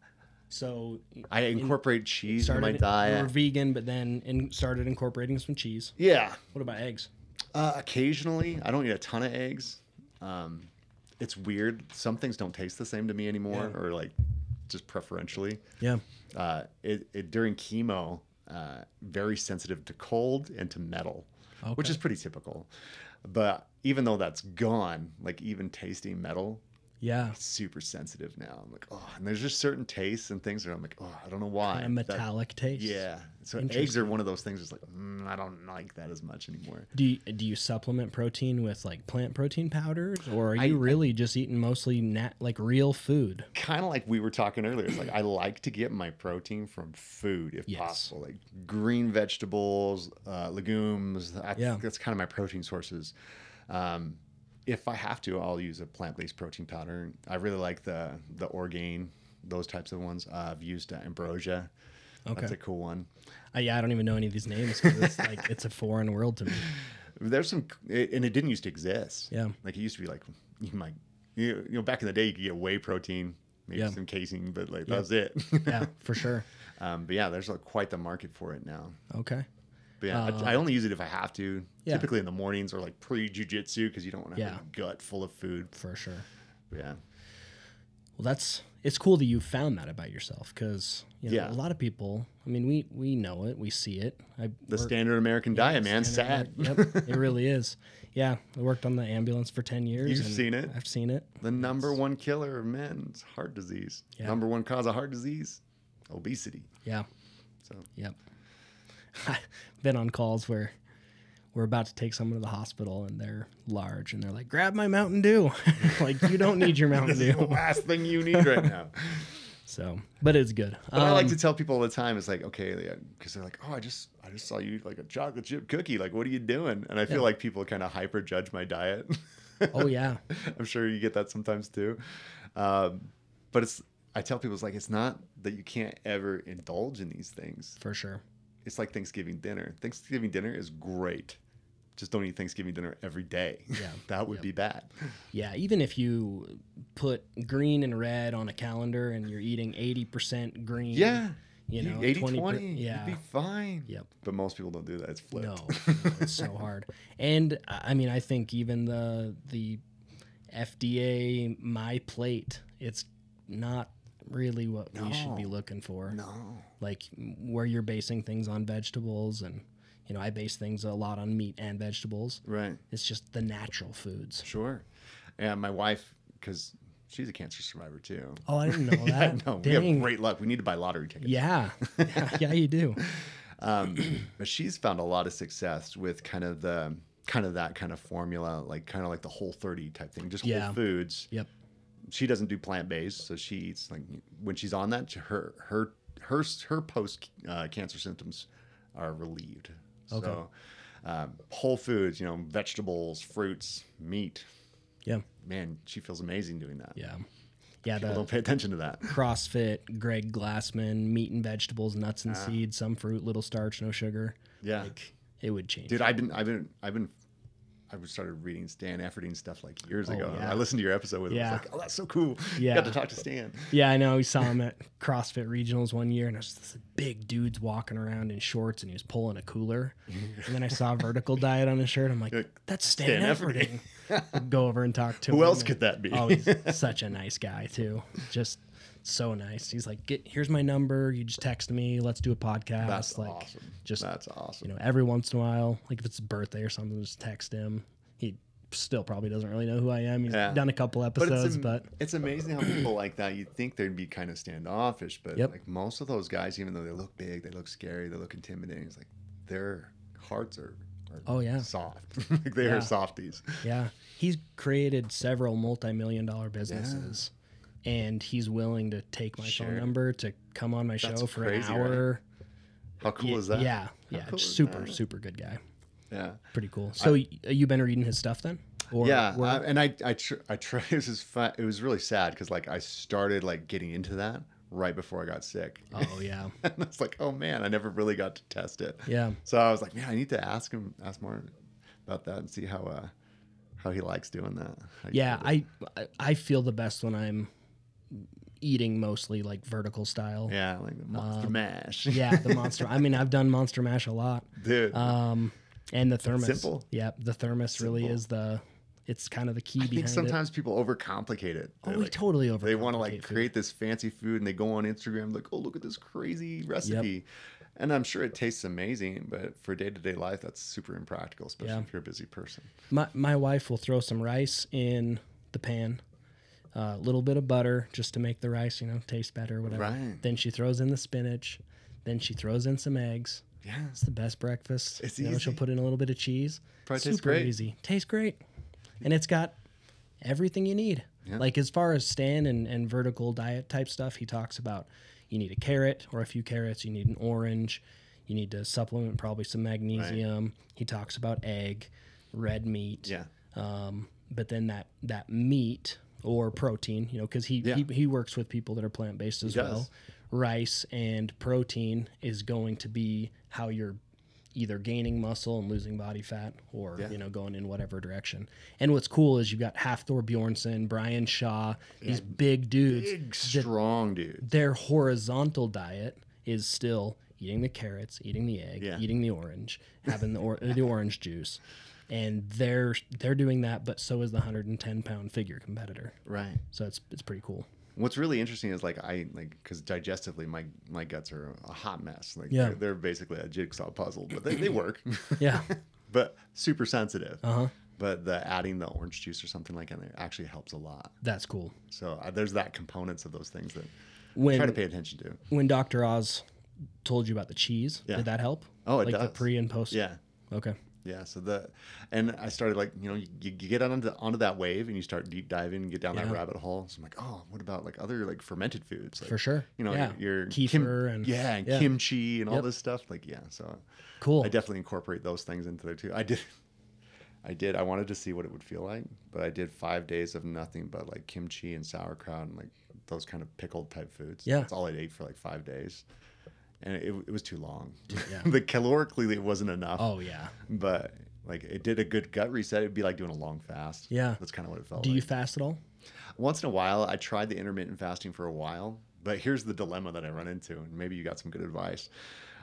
So I incorporate cheese in started my you were diet. vegan, but then in, started incorporating some cheese. Yeah, What about eggs? Uh, occasionally, I don't eat a ton of eggs. Um, it's weird. Some things don't taste the same to me anymore, Yeah. or like just preferentially. Yeah. Uh, it, it during chemo, uh, very sensitive to cold and to metal, which is pretty typical. But even though that's gone, like even tasting metal, Yeah. super sensitive now. I'm like, oh, and there's just certain tastes and things that I'm like, oh, I don't know why. Kind of That- metallic taste. yeah. So eggs are one of those things. It's like, mm, I don't like that as much anymore. Do you, do you supplement protein with like plant protein powders, or are you I- really just eating mostly nat like real food? kind of like we were talking earlier. It's like I like to get my protein from food if Yes. possible, like green vegetables, uh, legumes. That's, Yeah. that's kind of my protein sources. Um, if I have to, I'll use a plant-based protein powder. I really like the the Orgain, those types of ones. Uh, I've used uh, Ambrosia. Okay. That's a cool one. Uh, yeah, I don't even know any of these names 'cause it's like it's a foreign world to me. There's some, and it didn't used to exist. Yeah. Like it used to be like you might, you know, back in the day you could get whey protein, maybe Yeah. some casein, but like Yeah. that was it. Yeah, for sure. um, but yeah, there's like quite the market for it now. Okay. But yeah, I, I only use it if I have to. Uh, Yeah. Typically in the mornings or like pre jujitsu because you don't want to have Yeah. a gut full of food. For sure. But yeah. Well, that's it's cool that you found that about yourself because you know, Yeah. a lot of people. I mean, we we know it, we see it. I The standard American diet, man, sad. Yep, it really is. Yeah, I worked on the ambulance for ten years. You've and seen it? I've seen it. The number one killer of men is heart disease. Yeah. Number one cause of heart disease, obesity. Yeah. So Yep. I've been on calls where we're about to take someone to the hospital and they're large and they're like, "Grab my Mountain Dew." like you don't need your Mountain is the Dew. last thing you need right now. So, but it's good. But I like Um, to tell people all the time, it's like, okay, because they're like, oh, I just, I just saw you eat like a chocolate chip cookie. Like, what are you doing? And I feel Yeah. like people kind of hyper judge my diet. Oh yeah. I'm sure you get that sometimes too. Um, but it's, I tell people, it's like, it's not that you can't ever indulge in these things. For sure. It's like Thanksgiving dinner. Thanksgiving dinner is great. Just don't eat Thanksgiving dinner every day. Yeah. that would Yep. be bad. Yeah, even if you put green and red on a calendar and you're eating 80% green. Yeah. You know, 80 20 per- 20. yeah. You'd be fine. Yep. But most people don't do that. It's flipped. No, no, it's so hard. And I mean, I think even the the FDA my plate, it's not really what we should be looking for. no. Like where you're basing things on vegetables and you know, I base things a lot on meat and vegetables. Right. It's just the natural foods. Sure. And my wife, because she's a cancer survivor too. Oh, I didn't know Yeah, that. no, we have great luck. We need to buy lottery tickets. Yeah. yeah. Yeah, you do. Um, but she's found a lot of success with kind of the kind of that kind of formula, like kind of like the whole 30 type thing, just Yeah. whole foods. Yep. She doesn't do plant based, so she eats like when she's on that, her her her her post uh, cancer symptoms are relieved. Okay. So um, whole foods, you know, vegetables, fruits, meat. Yeah. Man, she feels amazing doing that. Yeah. Yeah. People The don't pay attention to that. CrossFit, Greg Glassman, meat and vegetables, nuts and seeds, some fruit, little starch, no sugar. Ah. Yeah. Like it would change. Dude, I've been, I've been, I've been, I started reading Stan Efferding stuff like years oh, ago. Oh, yeah. I listened to your episode with him. I Yeah. was like, oh, that's so cool. Yeah. Got to talk to Stan. Yeah, I know. We saw him at CrossFit Regionals one year, and there's this big dudes walking around in shorts, and he was pulling a cooler. and then I saw Vertical Diet on his shirt. I'm like, that's Stan, Stan Efferding. Go over and talk to him. Who else and- could that be? oh, he's such a nice guy too. Just so nice. He's like, Get, here's my number. You just text me. Let's do a podcast. That's like, awesome. Just That's awesome. you know, every once in a while, like if it's his birthday or something, just text him. He still probably doesn't really know who I am. He's Yeah. done a couple but episodes, it's, am- but it's amazing how people like that. You'd think they'd be kind of standoffish, but Yep. like most of those guys, even though they look big, they look scary, they look intimidating. It's like their hearts are, are Oh, yeah. soft. like they Yeah. are softies. yeah, he's created several multi-million dollar businesses, and he's willing to take my Share phone number to come on my show That's for crazy, an right? hour. How cool Ye- is that? Yeah, yeah, cool super, super good guy. Yeah. Pretty cool. So y you been reading his stuff then? Or yeah, I, and I I tr- I tried. It was fun. It was really sad because like I started like getting into that right before I got sick. oh yeah, and I was like, oh man, I never really got to test it. yeah. So I was like, man, I need to ask him, ask more about that, and see how uh how he likes doing that. Yeah. I I- I feel the best when I'm eating mostly like vertical style. yeah, like the monster mash. Um, Yeah, the monster. I mean, I've done monster mash a lot. dude. Um, and the thermos. Simple. Yeah, the thermos really is the. It's kind of the key I think sometimes people overcomplicate it. it. Oh, They're we like- totally over. they want to like create this fancy food and they go on Instagram like, oh look at this crazy recipe. And I'm sure it tastes amazing, but for day to day life, that's super impractical, especially Yeah. if you're a busy person. My my wife will throw some rice in the pan, a little bit of butter just to make the rice, you know, taste better, whatever. Right. Then she throws in the spinach. Then she throws in some eggs. Yeah. It's the best breakfast. It's you know, she'll put in a little bit of cheese. Probably tastes Super great. easy. Tastes great. And it's got everything you need. Yeah. Like as far as Stan and, and vertical diet type stuff, he talks about you need a carrot or a few carrots, you need an orange, you need to supplement probably some magnesium. He talks about egg, red meat. Yeah. Um, but then that that meat or protein, you know, because he, Yeah. he he works with people that are plant based as well. rice and protein is going to be how you're either gaining muscle and losing body fat or Yeah. you know going in whatever direction. And what's cool is you've got Hafthor Bjornsson, Brian Shaw, these big dudes. Big, strong dudes. Their horizontal diet is still eating the carrots, eating the egg, Yeah. eating the orange, having the or- the orange juice. And they're they're doing that, but so is the 110 pound figure competitor. Right. So it's it's pretty cool. What's really interesting is like I like because digestively my my guts are a hot mess. Like Yeah. they're, they're basically a jigsaw puzzle, but they, they work. Yeah. but super sensitive. Uh huh. But the adding the orange juice or something like that actually helps a lot. That's cool. So uh, there's that components of those things that When try to pay attention to. when Dr. Oz told you about the cheese, Yeah. did that help? Oh, it like the does. pre and post. Yeah. Okay. Yeah, so the and I started like you know you, you get onto onto that wave and you start deep diving and get down that rabbit hole. So I'm like, oh, what about like other like fermented foods? Like, For sure. You know, yeah. your, your kefir kim- and yeah, and yeah. kimchi and all this stuff. Like yeah, so cool. I definitely incorporate those things into there too. I did, I did. I wanted to see what it would feel like, but I did five days of nothing but like kimchi and sauerkraut and like those kind of pickled type foods. Yeah. that's all I ate for like five days, and it, it was too long. Yeah. the calorically it wasn't enough oh yeah. but like it did a good gut reset. It'd be like doing a long fast. Yeah. that's kind of what it felt like. Do like. you fast at all? Once in a while, I tried the intermittent fasting for a while, but here's the dilemma that I run into, and maybe you got some good advice.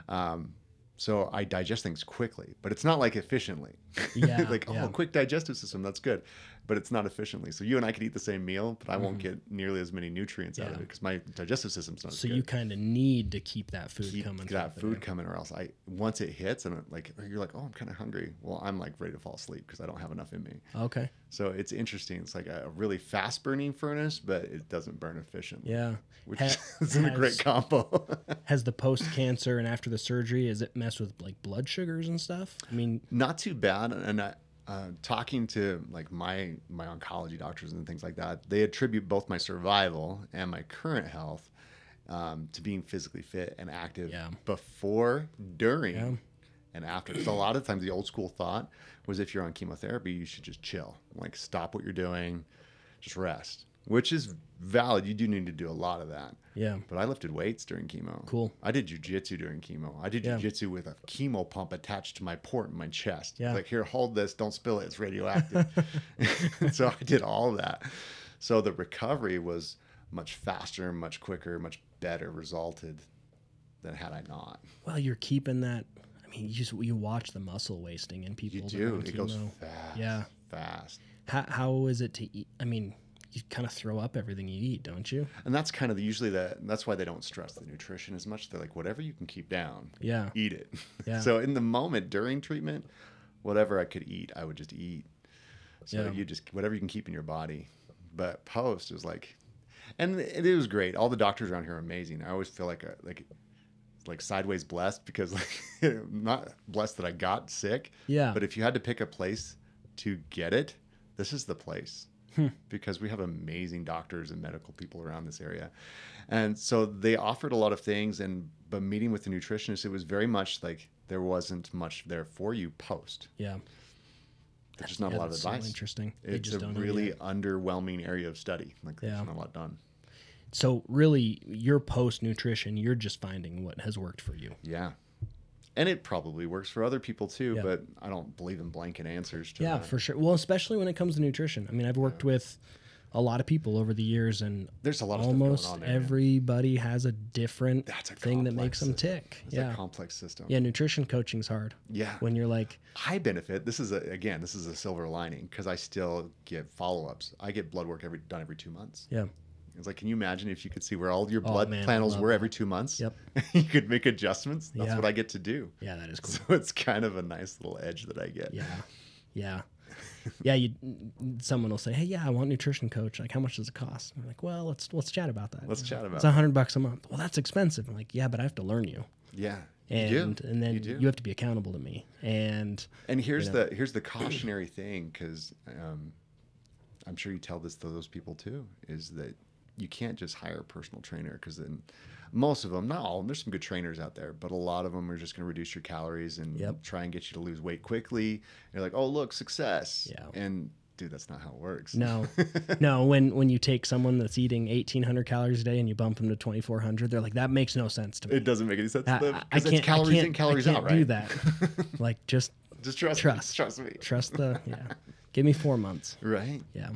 Um, so I digest things quickly, but it's not like efficiently. Yeah, like yeah. oh, quick digestive system, that's good, but it's not efficiently. So you and I could eat the same meal, but I won't get nearly as many nutrients out of Mm-hmm. It because my digestive system's not. So you kind of need to keep that food keep coming. that food coming or else i once it hits and it, like you're like oh i'm kind of hungry well i'm like ready to fall asleep because i don't have enough in me. Okay. so it's interesting it's like a really fast burning furnace but it doesn't burn efficiently Yeah. which Ha- is a great combo Has the post cancer and after the surgery, is it mess with like blood sugars and stuff? I mean, not too bad and I, uh, talking to like my my oncology doctors and things like that they attribute both my survival and my current health um, to being physically fit and active Yeah. before during Yeah. and after so a lot of times the old school thought was if you're on chemotherapy you should just chill like stop what you're doing just rest which is valid you do need to do a lot of that yeah. but I lifted weights during chemo. Cool. I did jujitsu during chemo. I did Yeah. jujitsu with a chemo pump attached to my port in my chest. Yeah. Like, here, hold this. Don't spill it. It's radioactive. so I did all of that. So the recovery was much faster, much quicker, much better resulted than had I not. Well, you're keeping that. I mean, you just you watch the muscle wasting in people. You do. It goes fast. Yeah. Fast. How how is it to eat? I mean, you kind of throw up everything you eat, don't you? And that's kind of the, usually the, that's why they don't stress the nutrition as much. They're like, whatever you can keep down, Yeah. eat it. Yeah. so in the moment during treatment, whatever I could eat, I would just eat. So Yeah. you just whatever you can keep in your body. But post is like, and it, it was great. All the doctors around here are amazing. I always feel like a like like sideways blessed because like not blessed that I got sick. Yeah. But if you had to pick a place to get it, this is the place. Hmm. Because we have amazing doctors and medical people around this area. And so they offered a lot of things and but meeting with the nutritionist, it was very much like there wasn't much there for you post. Yeah. There's just not Yeah, a lot of that's so advice. interesting. It's just a really underwhelming area of study. Like there's Yeah. not a lot done. So really, your post nutrition, you're just finding what has worked for you. Yeah. And it probably works for other people too, Yeah. but I don't believe in blanket answers to Yeah, that. for sure. Well, especially when it comes to nutrition. I mean, I've worked with a lot of people over the years, and There's a lot of almost stuff going on there. man. everybody has a different That's a thing that makes them tick. It's yeah, a complex system. yeah. Nutrition coaching's hard Yeah. when you're like, I benefit. This is a, again, this is a silver lining because I still get follow-ups. I get blood work every done every two months. yeah, It's like, can you imagine if you could see where all your Oh, blood man, panels were that. every two months? Yep. you could make adjustments. That's Yeah. what I get to do. yeah, that is cool. So it's kind of a nice little edge that I get. Yeah, yeah, yeah. You, someone will say, "Hey, yeah, I want nutrition coach. Like, how much does it cost?" I'm like, "Well, let's let's chat about that. Let's chat about It's a hundred bucks a month. Well, that's expensive. I'm like, "Yeah, but I have to learn you, Yeah. and you and then you you have to be accountable to me." And And here's know? the here's the cautionary thing because um, I'm sure you tell this to those people too is that you can't just hire a personal trainer because then most of them, not all, them, there's some good trainers out there, but a lot of them are just going to reduce your calories and Yep. try and get you to lose weight quickly. You're like, oh look, success. Yeah. And dude, that's not how it works. No, no. When when you take someone that's eating eighteen hundred calories a day and you bump them to twenty four hundred, they're like that makes no sense to me. It doesn't make any sense I, to them I- I can't. calories I can't, in, calories I can't out, right? Do that. like just Just trust, Trust. Me. Trust me. trust the yeah. Give me four months. Right. Yeah.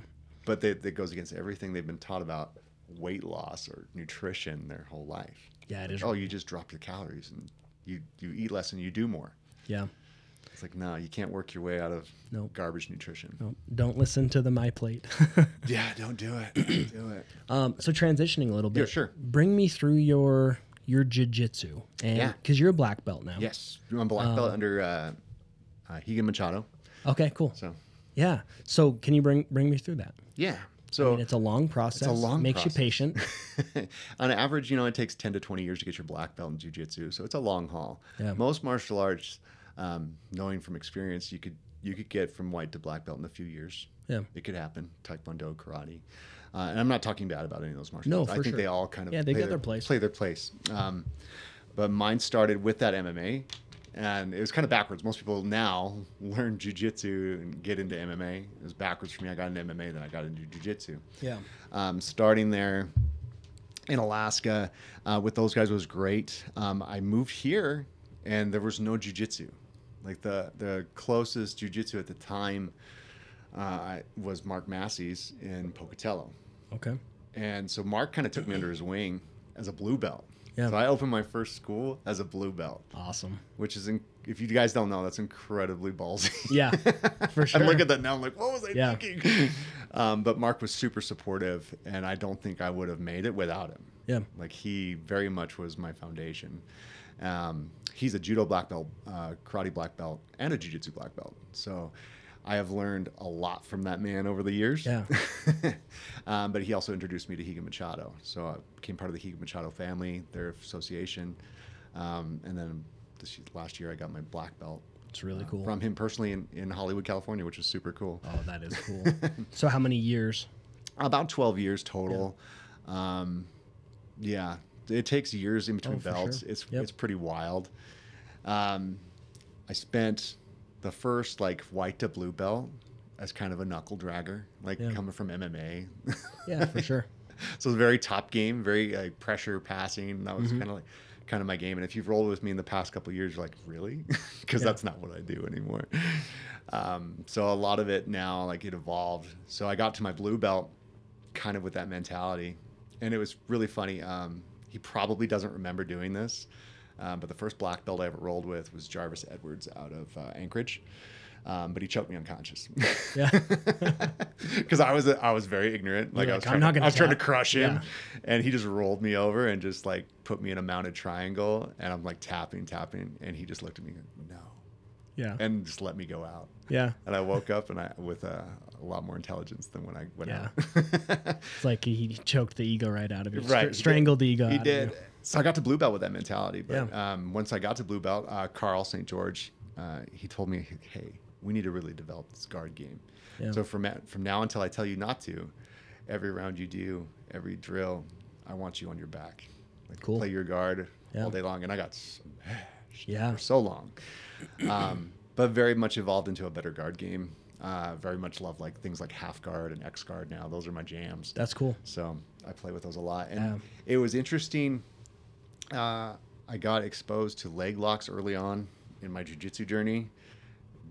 But they, that goes against everything they've been taught about weight loss or nutrition their whole life. Yeah, it is. Oh, you just drop your calories and you, you eat less and you do more. Yeah. It's like, no, you can't work your way out of Nope. garbage nutrition. No, don't listen to the my plate. Yeah, don't do it. Don't do it. um, so transitioning a little bit. Yeah, sure. Bring me through your your jujitsu, and Yeah. because you're a black belt now. Yes. I'm a black belt under uh, uh, Rigan Machado. Okay. Cool. So, Yeah. So can you bring bring me through that? yeah. So, I mean, it's a long process. long Makes process. you patient. on average, you know, it takes 10 to 20 years to get your black belt in jiu-jitsu. So it's a long haul. Yeah. Most martial arts, um, knowing from experience, you could you could get from white to black belt in a few years. Yeah. It could happen. Taekwondo, karate. Uh, and I'm not talking bad about any of those martial No, arts. I think sure. they all kind of Yeah, they play got their place. Play their place. Um, but mine started with that MMA, and it was kind of backwards. Most people now learn jujitsu and get into MMA. It was backwards for me. I got into MMA, then I got into jujitsu Yeah. um, starting there in Alaska uh, with those guys was great. Um, I moved here and there was no jujitsu. Like the the closest jujitsu at the time uh, was Mark Massey's in Pocatello, Okay. and so Mark kind of took me under his wing as a blue belt. Yeah. So I opened my first school as a blue belt, Awesome. which is, in, if you guys don't know, that's incredibly ballsy. Yeah. For sure. I look at that now. I'm like, what was I Yeah. thinking? Um, but Mark was super supportive, and I don't think I would have made it without him. Yeah. Like he very much was my foundation. Um, he's a judo black belt, uh, karate black belt, and a jiu-jitsu black belt. So I have learned a lot from that man over the years. Yeah. um, but he also introduced me to Rigan Machado. So I became part of the Rigan Machado family, their association. Um, and then this last year I got my black belt It's really uh, cool. from him personally in, in Hollywood, California, which is super cool. oh, that is cool. so how many years? About 12 years total. Um, yeah, it takes years in between Oh, belts. sure. It's Yep. it's pretty wild. Um, I spent the first like white to blue belt as kind of a knuckle dragger, like Yeah. coming from MMA. Yeah, for sure. so very top game, very like pressure passing. That was Mm-hmm. kind of like kind of my game. And if you've rolled with me in the past couple of years, you're like, really? Because Yeah. that's not what I do anymore. Um, so a lot of it now, like it evolved. So I got to my blue belt kind of with that mentality. And it was really funny. Um, he probably doesn't remember doing this. Um, but the first black belt I ever rolled with was Jarvis Edwards out of uh, Anchorage. Um, but he choked me unconscious. Yeah. because I was I was very ignorant. Like, You're I was like, "I'm trying, not to, gonna I was trying to crush him, Yeah. and he just rolled me over and just like put me in a mounted triangle, and I'm like tapping, tapping, and he just looked at me, and no, Yeah. and just let me go out. Yeah. And I woke up and I with uh, a lot more intelligence than when I went Yeah. out. It's like he choked the ego right out of you. Right, strangled the ego. he did. So I got to blue belt with that mentality. But Yeah. um, once I got to blue belt, uh, Carl St. George, uh, he told me, "Hey, we need to really develop this guard game. Yeah. So from from now until I tell you not to, every round you do, every drill, I want you on your back. Like Cool. play your guard Yeah. all day long." And I got smashed Yeah. for so long, um, but very much evolved into a better guard game. Uh, very much love like things like half guard and X guard now. Those are my jams. That's cool. So I play with those a lot, and Yeah. it was interesting. Uh, I got exposed to leg locks early on in my jujitsu journey.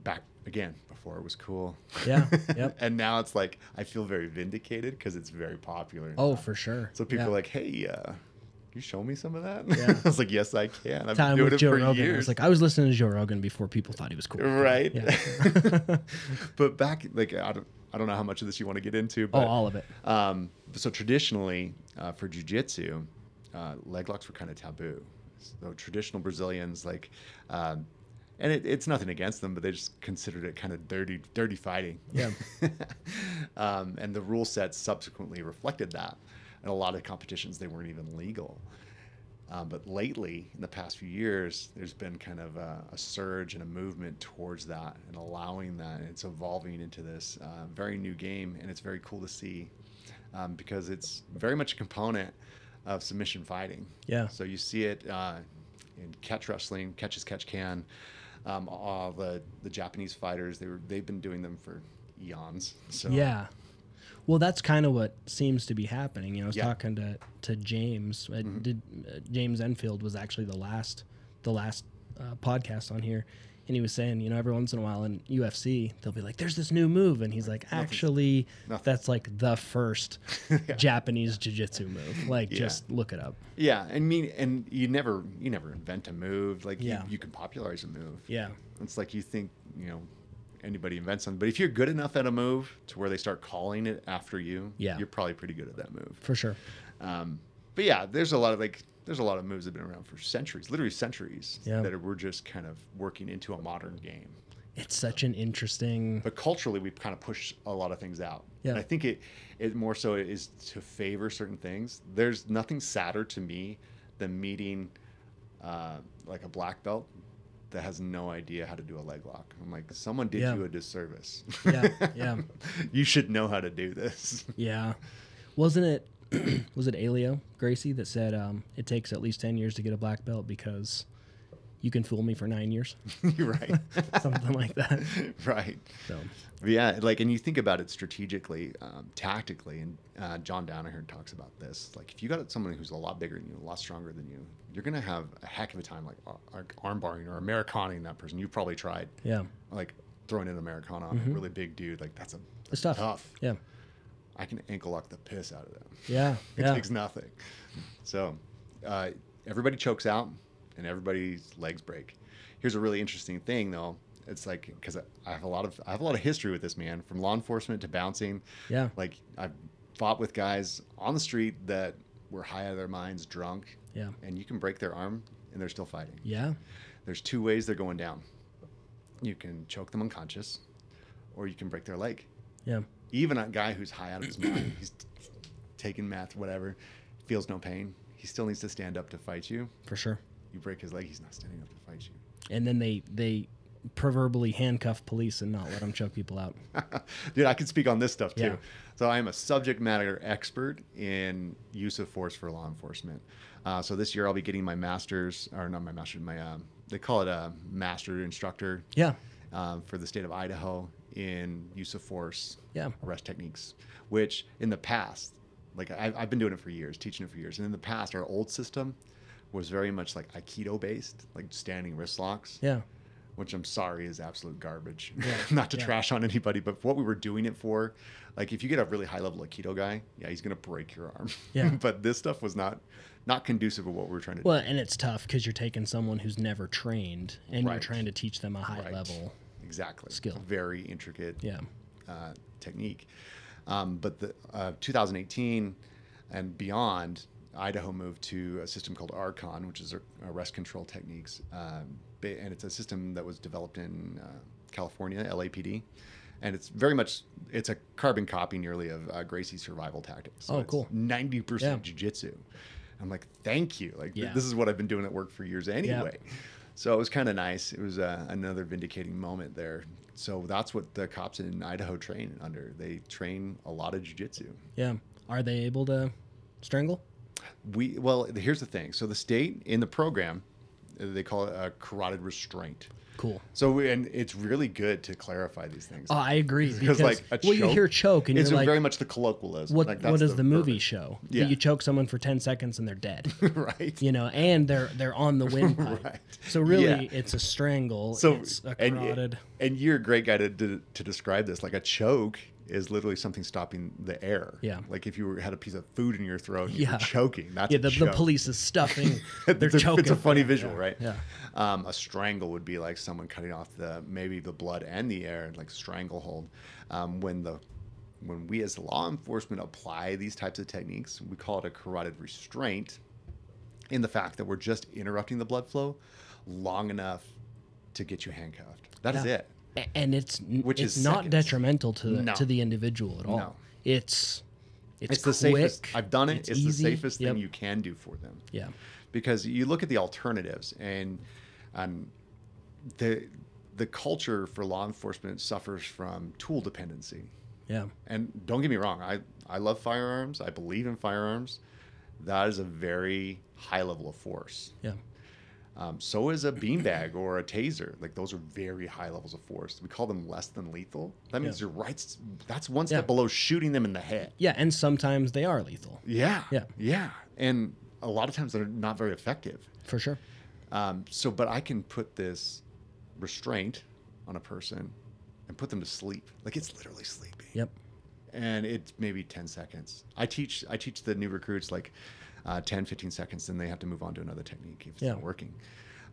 Back again before it was cool. Yeah, yep. and now it's like I feel very vindicated because it's very popular. Oh, for sure. So people Yeah. are like, "Hey, uh, you show me some of that?" Yeah. I was like, "Yes, I can. I've time been doing with it Joe for Rogan. I years." was like, I was listening to Joe Rogan before people thought he was cool. right. Yeah. but back, like, I don't, I don't know how much of this you want to get into. oh, all of it. Um, so traditionally, uh, for jujitsu, uh, leg locks were kind of taboo. So traditional Brazilians, like, um, and it, it's nothing against them, but they just considered it kind of dirty, dirty fighting. Yeah. um, and the rule set subsequently reflected that. And a lot of competitions, they weren't even legal. Um, but lately, in the past few years, there's been kind of a, a surge and a movement towards that and allowing that. And it's evolving into this uh, very new game, and it's very cool to see um, because it's very much a component of submission fighting. Yeah. So you see it uh, in catch wrestling, catch as catch can. Um, all the the Japanese fighters, they were they've been doing them for eons. So Yeah. Well, that's kind of what seems to be happening. You know, I was Yeah. Mm-hmm. talking to to James. Uh, Did uh, James Enfield was actually the last the last uh, podcast on here, and he was saying, you know, every once in a while in UFC they'll be like, "There's this new move," and he's like, "Actually, nothing. that's like the first Japanese jiu-jitsu move. Like, Yeah. just look it up." Yeah, and mean, and you never, you never invent a move. Like Yeah. you, you can popularize a move. Yeah. It's like you think, you know, anybody invents something, but if you're good enough at a move to where they start calling it after you, Yeah. you're probably pretty good at that move. For sure. Um, but yeah, there's a lot of like, there's a lot of moves that have been around for centuries, literally centuries, Yeah. that we're just kind of working into a modern game. It's such an interesting. But culturally, we've kind of pushed a lot of things out. Yeah. And I think it, it more so is to favor certain things. There's nothing sadder to me than meeting uh, like a black belt that has no idea how to do a leg lock. I'm like, someone did Yeah. you a disservice. Yeah, yeah. you should know how to do this. Yeah. Wasn't it was it Helio Gracie that said um, it takes at least ten years to get a black belt because you can fool me for nine years, You're right. something like that. right. So yeah, like, and you think about it strategically, um, tactically, and uh, John Danaher talks about this. Like, if you got someone who's a lot bigger than you, a lot stronger than you, you're gonna have a heck of a time, like arm barring or Americaning that person. You've probably tried, yeah, like throwing an Americana on a really big dude. Like, that's a it's tough. tough. Yeah, I can ankle lock the piss out of them. yeah, It yeah. takes nothing. So, uh, everybody chokes out, and everybody's legs break. Here's a really interesting thing, though. It's like because I have a lot of I have a lot of history with this man, from law enforcement to bouncing. Yeah. Like I've fought with guys on the street that were high out of their minds, drunk, Yeah. and you can break their arm, and they're still fighting. Yeah. There's two ways they're going down. You can choke them unconscious, or you can break their leg Yeah. Even a guy who's high out of his mind, he's taking meth, whatever, feels no pain. He still needs to stand up to fight you. For sure. You break his leg, he's not standing up to fight you. And then they they proverbially handcuff police and not let them choke people out. Dude, I can speak on this stuff too. Yeah. So I am a subject matter expert in use of force for law enforcement. Uh, so this year I'll be getting my master's, or not my master's, my um, they call it a master instructor Yeah. um, for the state of Idaho in use of force Yeah. arrest techniques, which in the past, like I, I've been doing it for years, teaching it for years, and in the past, our old system was very much like Aikido based, like standing wrist locks, Yeah. which I'm sorry is absolute garbage. Yeah, Not to yeah. trash on anybody, but what we were doing it for, like if you get a really high level Aikido guy, yeah, he's gonna break your arm. Yeah. but this stuff was not not conducive of what we were trying to do. Well, and it's tough because you're taking someone who's never trained and you're trying to teach them a high Right. level. Exactly. skill. Very intricate. Yeah. uh, technique. Um, but the uh, 2018 and beyond, Idaho moved to a system called Archon, which is a- arrest control techniques, um, and it's a system that was developed in uh, California, LAPD, and it's very much it's a carbon copy nearly of uh, Gracie's survival tactics. Oh, cool. Ninety Yeah. percent jujitsu. I'm like, thank you. Like th- this is what I've been doing at work for years anyway. So it was kind of nice. It was uh, another vindicating moment there. So that's what the cops in Idaho train under. They train a lot of jujitsu. Yeah. Are they able to strangle? We well, here's the thing. So the state in the program, they call it a carotid restraint. Cool. So we, and it's really good to clarify these things. Oh, I agree because Because like a well, you hear choke and it's you're like, very much the colloquialism. what Like, what does the, movie verbiage. show? Yeah. That you choke someone for ten seconds and they're dead. right? you know, and they're they're on the windpipe. Right. So really, Yeah. it's a strangle. So it's a and, carotid. and you're a great guy to, to to describe this. Like a choke is literally something stopping the air. Yeah. Like if you were, had a piece of food in your throat, Yeah. you're choking. That's yeah, the, the police is stuffing. They're it's, a, choking. it's a funny Yeah, visual, yeah, right? Yeah. Um, a strangle would be like someone cutting off the maybe the blood and the air, like stranglehold. Um, when the when we as law enforcement apply these types of techniques, we call it a carotid restraint. In the fact that we're just interrupting the blood flow long enough to get you handcuffed. That is Yeah. it. And it's Which it's is not seconds. detrimental to the, No. to the individual at all. No. It's it's, It's, the safest. I've done it. It's, It's, the safest Yep. thing you can do for them. Yeah. because you look at the alternatives and and the the culture for law enforcement suffers from tool dependency. Yeah. And don't get me wrong, I I love firearms. I believe in firearms. That is a very high level of force. Yeah. Um, so is a beanbag or a taser. Like those are very high levels of force. We call them less than lethal. That means Yeah. you're right. That's one step Yeah. below shooting them in the head. Yeah, and sometimes they are lethal Yeah. Yeah. Yeah. And a lot of times they're not very effective. for sure. Um, so, but I can put this restraint on a person and put them to sleep. Like it's literally sleeping. Yep. And it's maybe 10 seconds. I teach, I teach the new recruits like uh, 10, 15 seconds, then they have to move on to another technique if it's Yeah. not working.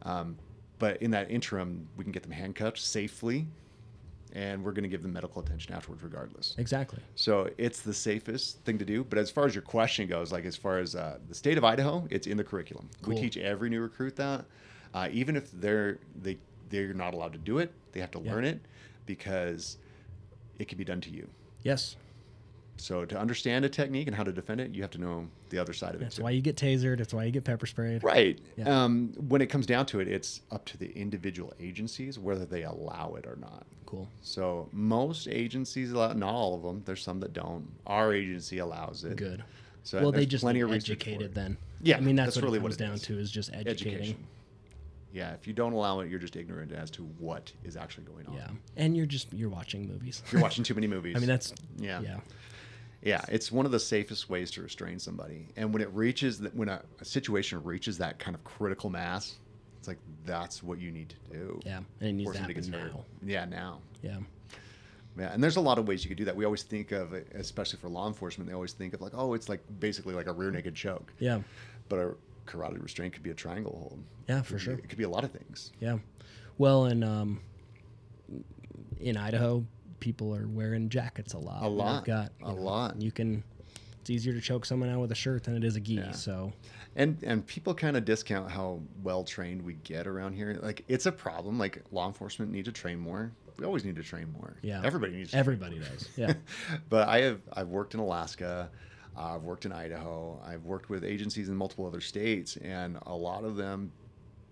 Um, but in that interim, we can get them handcuffed safely and we're going to give them medical attention afterwards regardless. Exactly. So it's the safest thing to do. But as far as your question goes, like as far as uh, the state of Idaho, it's in the curriculum. We teach every new recruit that, uh, even if they're they they're not allowed to do it, they have to Yeah. learn it because it can be done to you. Yes. So to understand a technique and how to defend it, you have to know the other side of it. That's too. why you get tasered. That's why you get pepper sprayed. Right. Yeah. Um, when it comes down to it, it's up to the individual agencies whether they allow it or not. Cool. So most agencies allow, not all of them. There's some that don't. Our agency allows it. Good. So well, they just plenty of educated then. Yeah, I mean that's, that's what really it what comes it down is. to is just educating. Education. Yeah, if you don't allow it, you're just ignorant as to what is actually going on. Yeah, and you're just you're watching movies. You're watching too many movies. I mean that's Yeah. yeah Yeah, it's one of the safest ways to restrain somebody. And when it reaches that, when a, a situation reaches that kind of critical mass, it's like that's what you need to do. yeah, and it needs Before to happen gets hurt. now. Yeah, now. Yeah, Yeah, and there's a lot of ways you could do that. We always think of, especially for law enforcement, they always think of like, oh, it's like basically like a rear naked choke. yeah, But a carotid restraint could be a triangle hold. yeah, for It sure. be- It could be a lot of things. Yeah, well, and um, in Idaho, people are wearing jackets a lot. A lot. got A know, lot. You can. It's easier to choke someone out with a shirt than it is a gi. Yeah. So And and people kind of discount how well trained we get around here. Like it's a problem. Like law enforcement need to train more. We always need to train more. Yeah. Everybody needs to everybody does. Yeah, but I have I've worked in Alaska, uh, I've worked in Idaho, I've worked with agencies in multiple other states, and a lot of them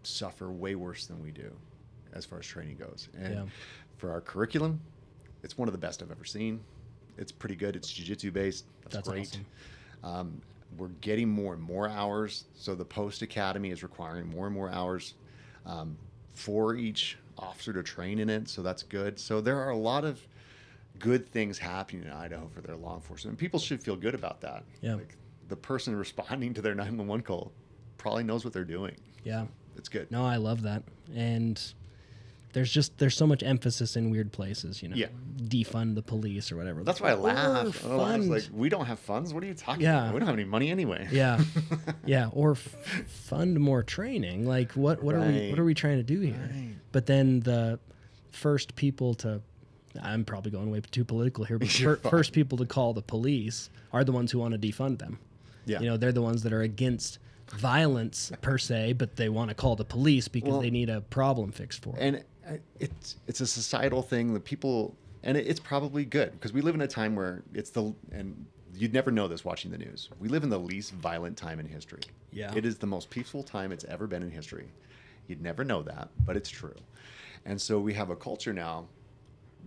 suffer way worse than we do, as far as training goes. And Yeah. for our curriculum, it's one of the best I've ever seen. It's pretty good. It's jujitsu based. That's, That's great. awesome. Um, we're getting more and more hours, so the post academy is requiring more and more hours um, for each officer to train in it. So that's good. So there are a lot of good things happening in Idaho for their law enforcement. People should feel good about that. Yeah. Like the person responding to their 911 call probably knows what they're doing. yeah. It's good. No, I love that. And there's just there's so much emphasis in weird places, you know. Yeah. Defund the police or whatever. That's why I laugh. Oh, I was like, we don't have funds. What are you talking Yeah. about? We don't have any money anyway. yeah. Yeah. Or f- fund more training. Like what what are we what are we trying to do here? Right. But then the first people to I'm probably going way too political here, but fir- first people to call the police are the ones who want to defund them. Yeah. You know, they're the ones that are against violence per se, but they want to call the police because Well- they need a problem fixed for. and uh, it's it's a societal thing that people and it, it's probably good because we live in a time where it's the and you'd never know this watching the news. We live in the least violent time in history. Yeah. it is the most peaceful time it's ever been in history. You'd never know that but it's true. And so we have a culture now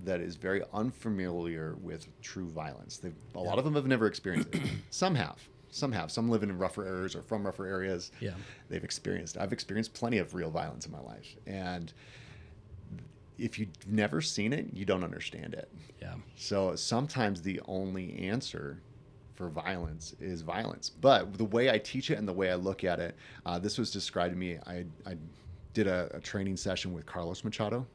that is very unfamiliar with true violence. They've, a lot of them have never experienced it. Some have. Some have. Some live in rougher areas or from rougher areas. Yeah. they've experienced i've experienced plenty of real violence in my life. And if you've never seen it you don't understand it. Yeah. so sometimes the only answer for violence is violence. But the way i teach it and the way i look at it uh, this was described to me. I, I did a, a training session with carlos machado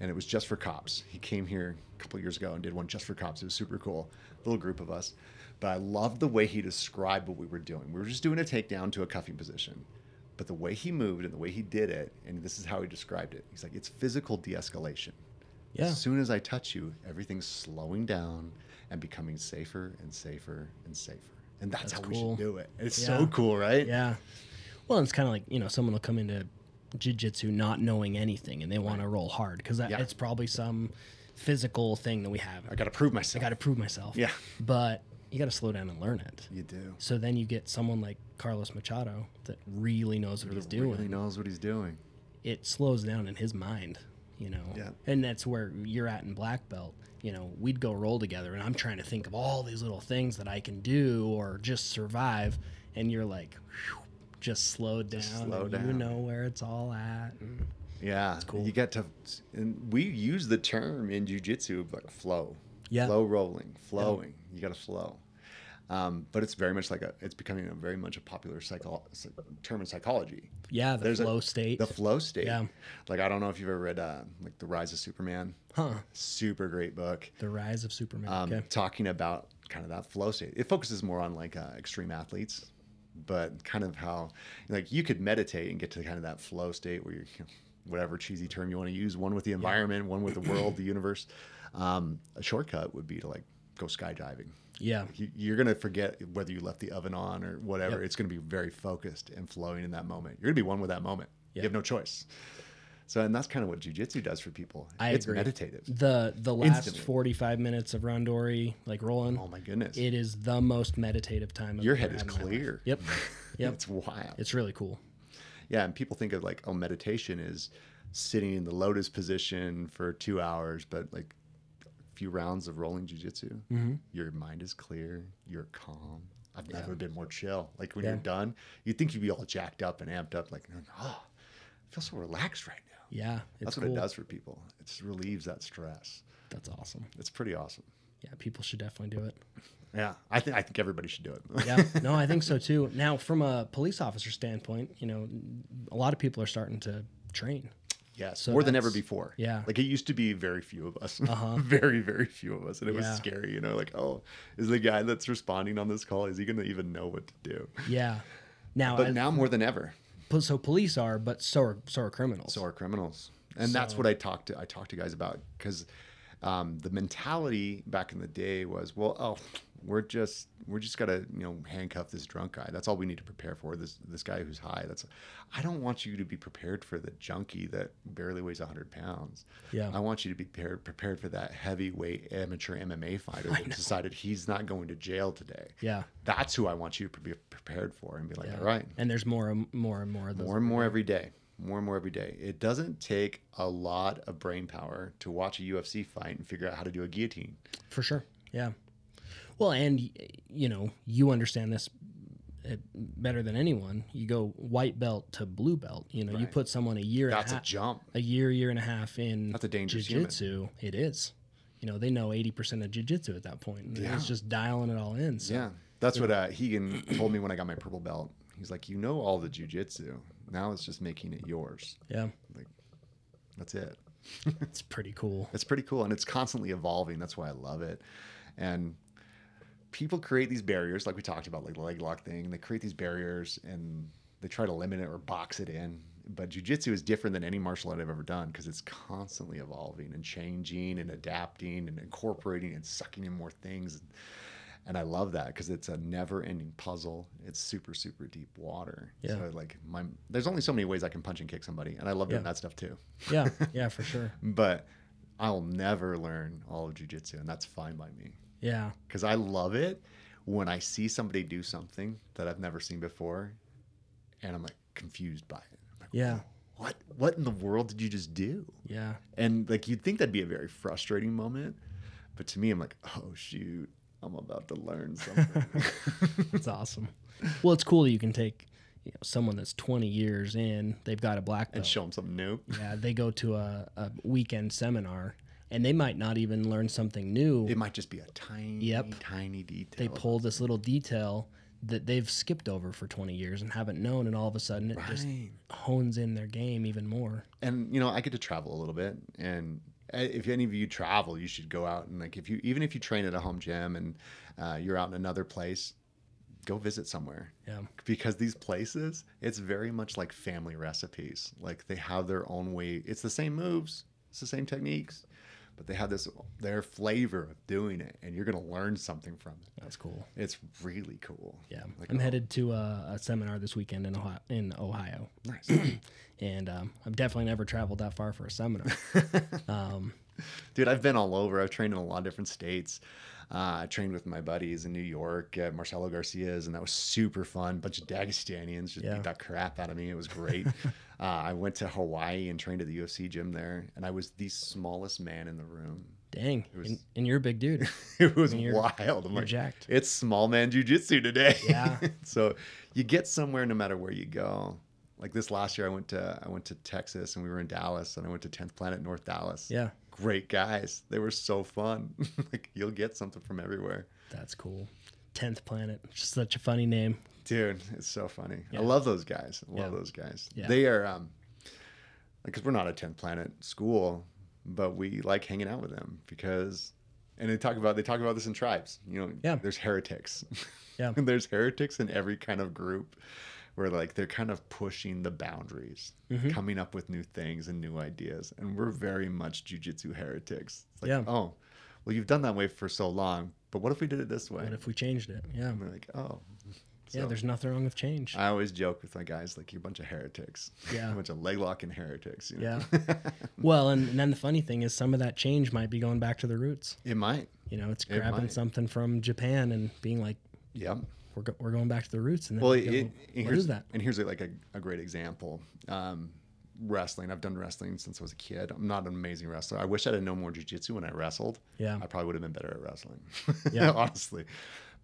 and it was just for cops. He came here a couple years ago and did one just for cops. It was super cool little group of us. But i loved the way he described what we were doing. We were just doing a takedown to a cuffing position but the way he moved and the way he did it and this is how he described it he's like it's physical de-escalation Yeah. as soon as I touch you, everything's slowing down and becoming safer and safer and safer. And that's, That's how we should do it. It's Yeah. so cool, right? Yeah. Well, it's kind of like, you know, someone will come into jiu-jitsu not knowing anything and they want to roll hard because Yeah. it's probably some physical thing that we have. I got to prove myself. I got to prove myself. Yeah. But you got to slow down and learn it. You do. So then you get someone like Carlos Machado that really knows what he's doing. Really knows what he's doing. It slows down in his mind, you know. Yeah. And that's where you're at in black belt. You know, we'd go roll together and I'm trying to think of all these little things that I can do or just survive and you're like whew, just slowed down. slow down. You know where it's all at. and- Yeah, mm. cool. You get to, and we use the term in jujitsu of like flow. Yeah. Flow rolling, flowing. You got to flow. Um, but it's very much like a. It's becoming a very much a popular psycho, psy- term in psychology. Yeah, the There's a- flow state. The flow state. Yeah. Like I don't know if you've ever read uh, like the Rise of Superman. huh. Super great book. The rise of Superman. um, okay. talking about kind of that flow state. It focuses more on like uh, extreme athletes, but kind of how like you could meditate and get to kind of that flow state where you're, you know, whatever cheesy term you want to use, one with the environment, one with the world, the universe. Um, a shortcut would be to like go skydiving. Yeah. You- You're gonna forget whether you left the oven on or whatever. Yep. It's gonna be very focused and flowing in that moment. You're gonna be one with that moment. Yeah. You have no choice. So, and that's kind of what jujitsu does for people. I it's agree. meditative. The the last Instantly. 45 minutes of Randori, like rolling, Oh my goodness. it is the most meditative time. Your head is in my life. clear. Yep. Yep. it's wild. It's really cool. yeah, and people think of like, oh, meditation is sitting in the lotus position for two hours, but like few rounds of rolling jujitsu, Mm-hmm. your mind is clear, you're calm. I've Yeah. never been more chill. Like when Yeah. you're done, you'd think you'd be all jacked up and amped up, like, oh, I feel so relaxed right now. Yeah. It's That's cool. what it does for people. It just relieves that stress. That's awesome. It's pretty awesome. Yeah. People should definitely do it. Yeah, I think I think everybody should do it. Yeah. No, I think so too. Now, from a police officer standpoint, you know, a lot of people are starting to train. Yes, So more than ever before. yeah. like it used to be very few of us. Uh-huh. very, very few of us, and it was scary. You know, like oh, is the guy that's responding on this call is he going to even know what to do? Yeah. Now, But I- now more than ever, so police are, but so are so are criminals. so are criminals, and that's what I talked to I talked to guys about because um, the mentality back in the day was, well, oh, we're just we're just gotta you know handcuff this drunk guy. That's all we need to prepare for. This this guy who's high. That's I don't want you to be prepared for the junkie that barely weighs hundred pounds. Yeah. I want you to be prepared prepared for that heavyweight amateur MMA fighter that decided he's not going to jail today. yeah. That's who I want you to be prepared for and be like, Yeah. all right, And there's more and more and more of those. more and more every day more and more every day it doesn't take a lot of brain power to watch a ufc fight and figure out how to do a guillotine For sure. Yeah. Well, and you know, you understand this uh, better than anyone. You go white belt to blue belt. You know, you put someone a year that's and a a jump a year, year and a half in That's a dangerous jiu-jitsu. It is. You know, they know 80% of jiu-jitsu at that point. Yeah. It's just dialing it all in. So yeah that's what uh, Rigan told me when I got my purple belt. He's like, you know all the jiu-jitsu. Now it's just making it yours. yeah, Like, that's it. it's pretty cool. It's pretty cool, and it's constantly evolving. That's why I love it. And people create these barriers, like we talked about, like the leg lock thing. They create these barriers and they try to limit it or box it in. But jujitsu is different than any martial art I've ever done because it's constantly evolving and changing and adapting and incorporating and sucking in more things. And I love that because it's a never-ending puzzle. It's super, super deep water. Yeah. So like my, there's only so many ways I can punch and kick somebody, and I love doing Yeah. that stuff too Yeah, yeah, for sure. but I'll never learn all of jujitsu, and that's fine by me Yeah, because I love it when I see somebody do something that I've never seen before, and I'm like confused by it. Like, yeah, what? What in the world did you just do? yeah. And like you'd think that'd be a very frustrating moment, but to me, I'm like, oh shoot, I'm about to learn something. It's awesome. Well, it's cool that you can take you know, someone that's 20 years in, they've got a black belt. and show them something new. Yeah, they go to a, a weekend seminar and they might not even learn something new. It might just be a tiny, Yep. tiny detail. they pull this little detail that they've skipped over for 20 years and haven't known, and all of a sudden it just hones in their game even more. and you know i get to travel a little bit and uh, if any of you travel you should go out and like if you even if you train at a home gym and uh, you're out in another place go visit somewhere Yeah. because these places it's very much like family recipes like they have their own way it's the same moves it's the same techniques but they have this their flavor of doing it and you're going to learn something from it That's cool. it's really cool Yeah. Like, I'm oh, headed to a, a seminar this weekend in Ohio. In Ohio. nice And um, I've definitely never traveled that far for a seminar. um, Dude, I've been all over. I've trained in a lot of different states. Uh, I trained with my buddies in New York, uh, Marcelo Garcia's, and that was super fun. bunch of Dagestanians just Yeah. beat that crap out of me. It was great. uh, I went to Hawaii and trained at the UFC gym there, and I was the smallest man in the room. Dang. was- and, and you're a big dude. it was wild. I'm You're like, jacked. it's small man jujitsu today. Yeah. so you get somewhere no matter where you go. Like this last year, I went to I went to Texas and we were in Dallas, and I went to 10th Planet North Dallas. Yeah. Great guys. They were so fun. like you'll get something from everywhere. That's cool. Tenth Planet. Just such a funny name. Dude, it's so funny. Yeah. I love those guys. I love Yeah. those guys. Yeah. They are um because we're not a 10th planet school, but we like hanging out with them because and they talk about they talk about this in tribes. You know, Yeah. there's heretics. Yeah. there's heretics in every kind of group where like they're kind of pushing the boundaries, Mm-hmm. coming up with new things and new ideas. And we're very much jujitsu heretics. It's like, Yeah. oh, well, you've done that way for so long, but what if we did it this way? What if we changed it? Yeah. And we're like, oh. Yeah, So- there's nothing wrong with change. I always joke with my guys like you're a bunch of heretics. Yeah. a bunch of leg locking heretics. You know? Yeah. well, and, and then the funny thing is some of that change might be going back to the roots. it might. You know, it's grabbing might. something from Japan and being like, Yep. we're, go- we're going back to the roots. And then Well, we it, it- and here's is that? And here's like a, a great example. Um, wrestling. I've done wrestling since I was a kid. I'm not an amazing wrestler. I wish I had known more jujitsu when I wrestled. Yeah. I probably would have been better at wrestling. Yeah. honestly.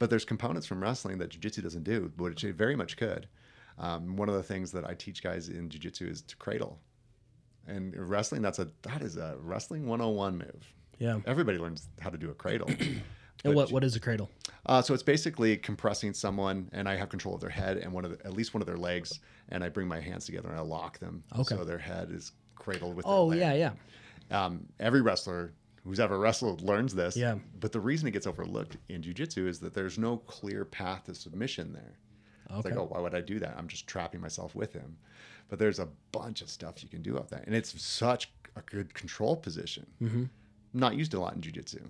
But there's components from wrestling that jujitsu doesn't do, which it very much could. Um, one of the things that I teach guys in jujitsu is to cradle. And wrestling, that's a that is a wrestling 101 move. Yeah. Everybody learns how to do a cradle. And what, what is a cradle? uh, so it's basically compressing someone, and I have control of their head and one of the, at least one of their legs, and I bring my hands together and I lock them, Okay. so their head is cradled with. Oh, their leg. yeah, yeah. Um, every wrestler who's ever wrestled learns this. Yeah. But the reason it gets overlooked in jujitsu is that there's no clear path to submission there. It's Okay. like, oh, why would I do that? I'm just trapping myself with him. But there's a bunch of stuff you can do with that, and it's such a good control position. Mm-hmm. Not used a lot in jujitsu,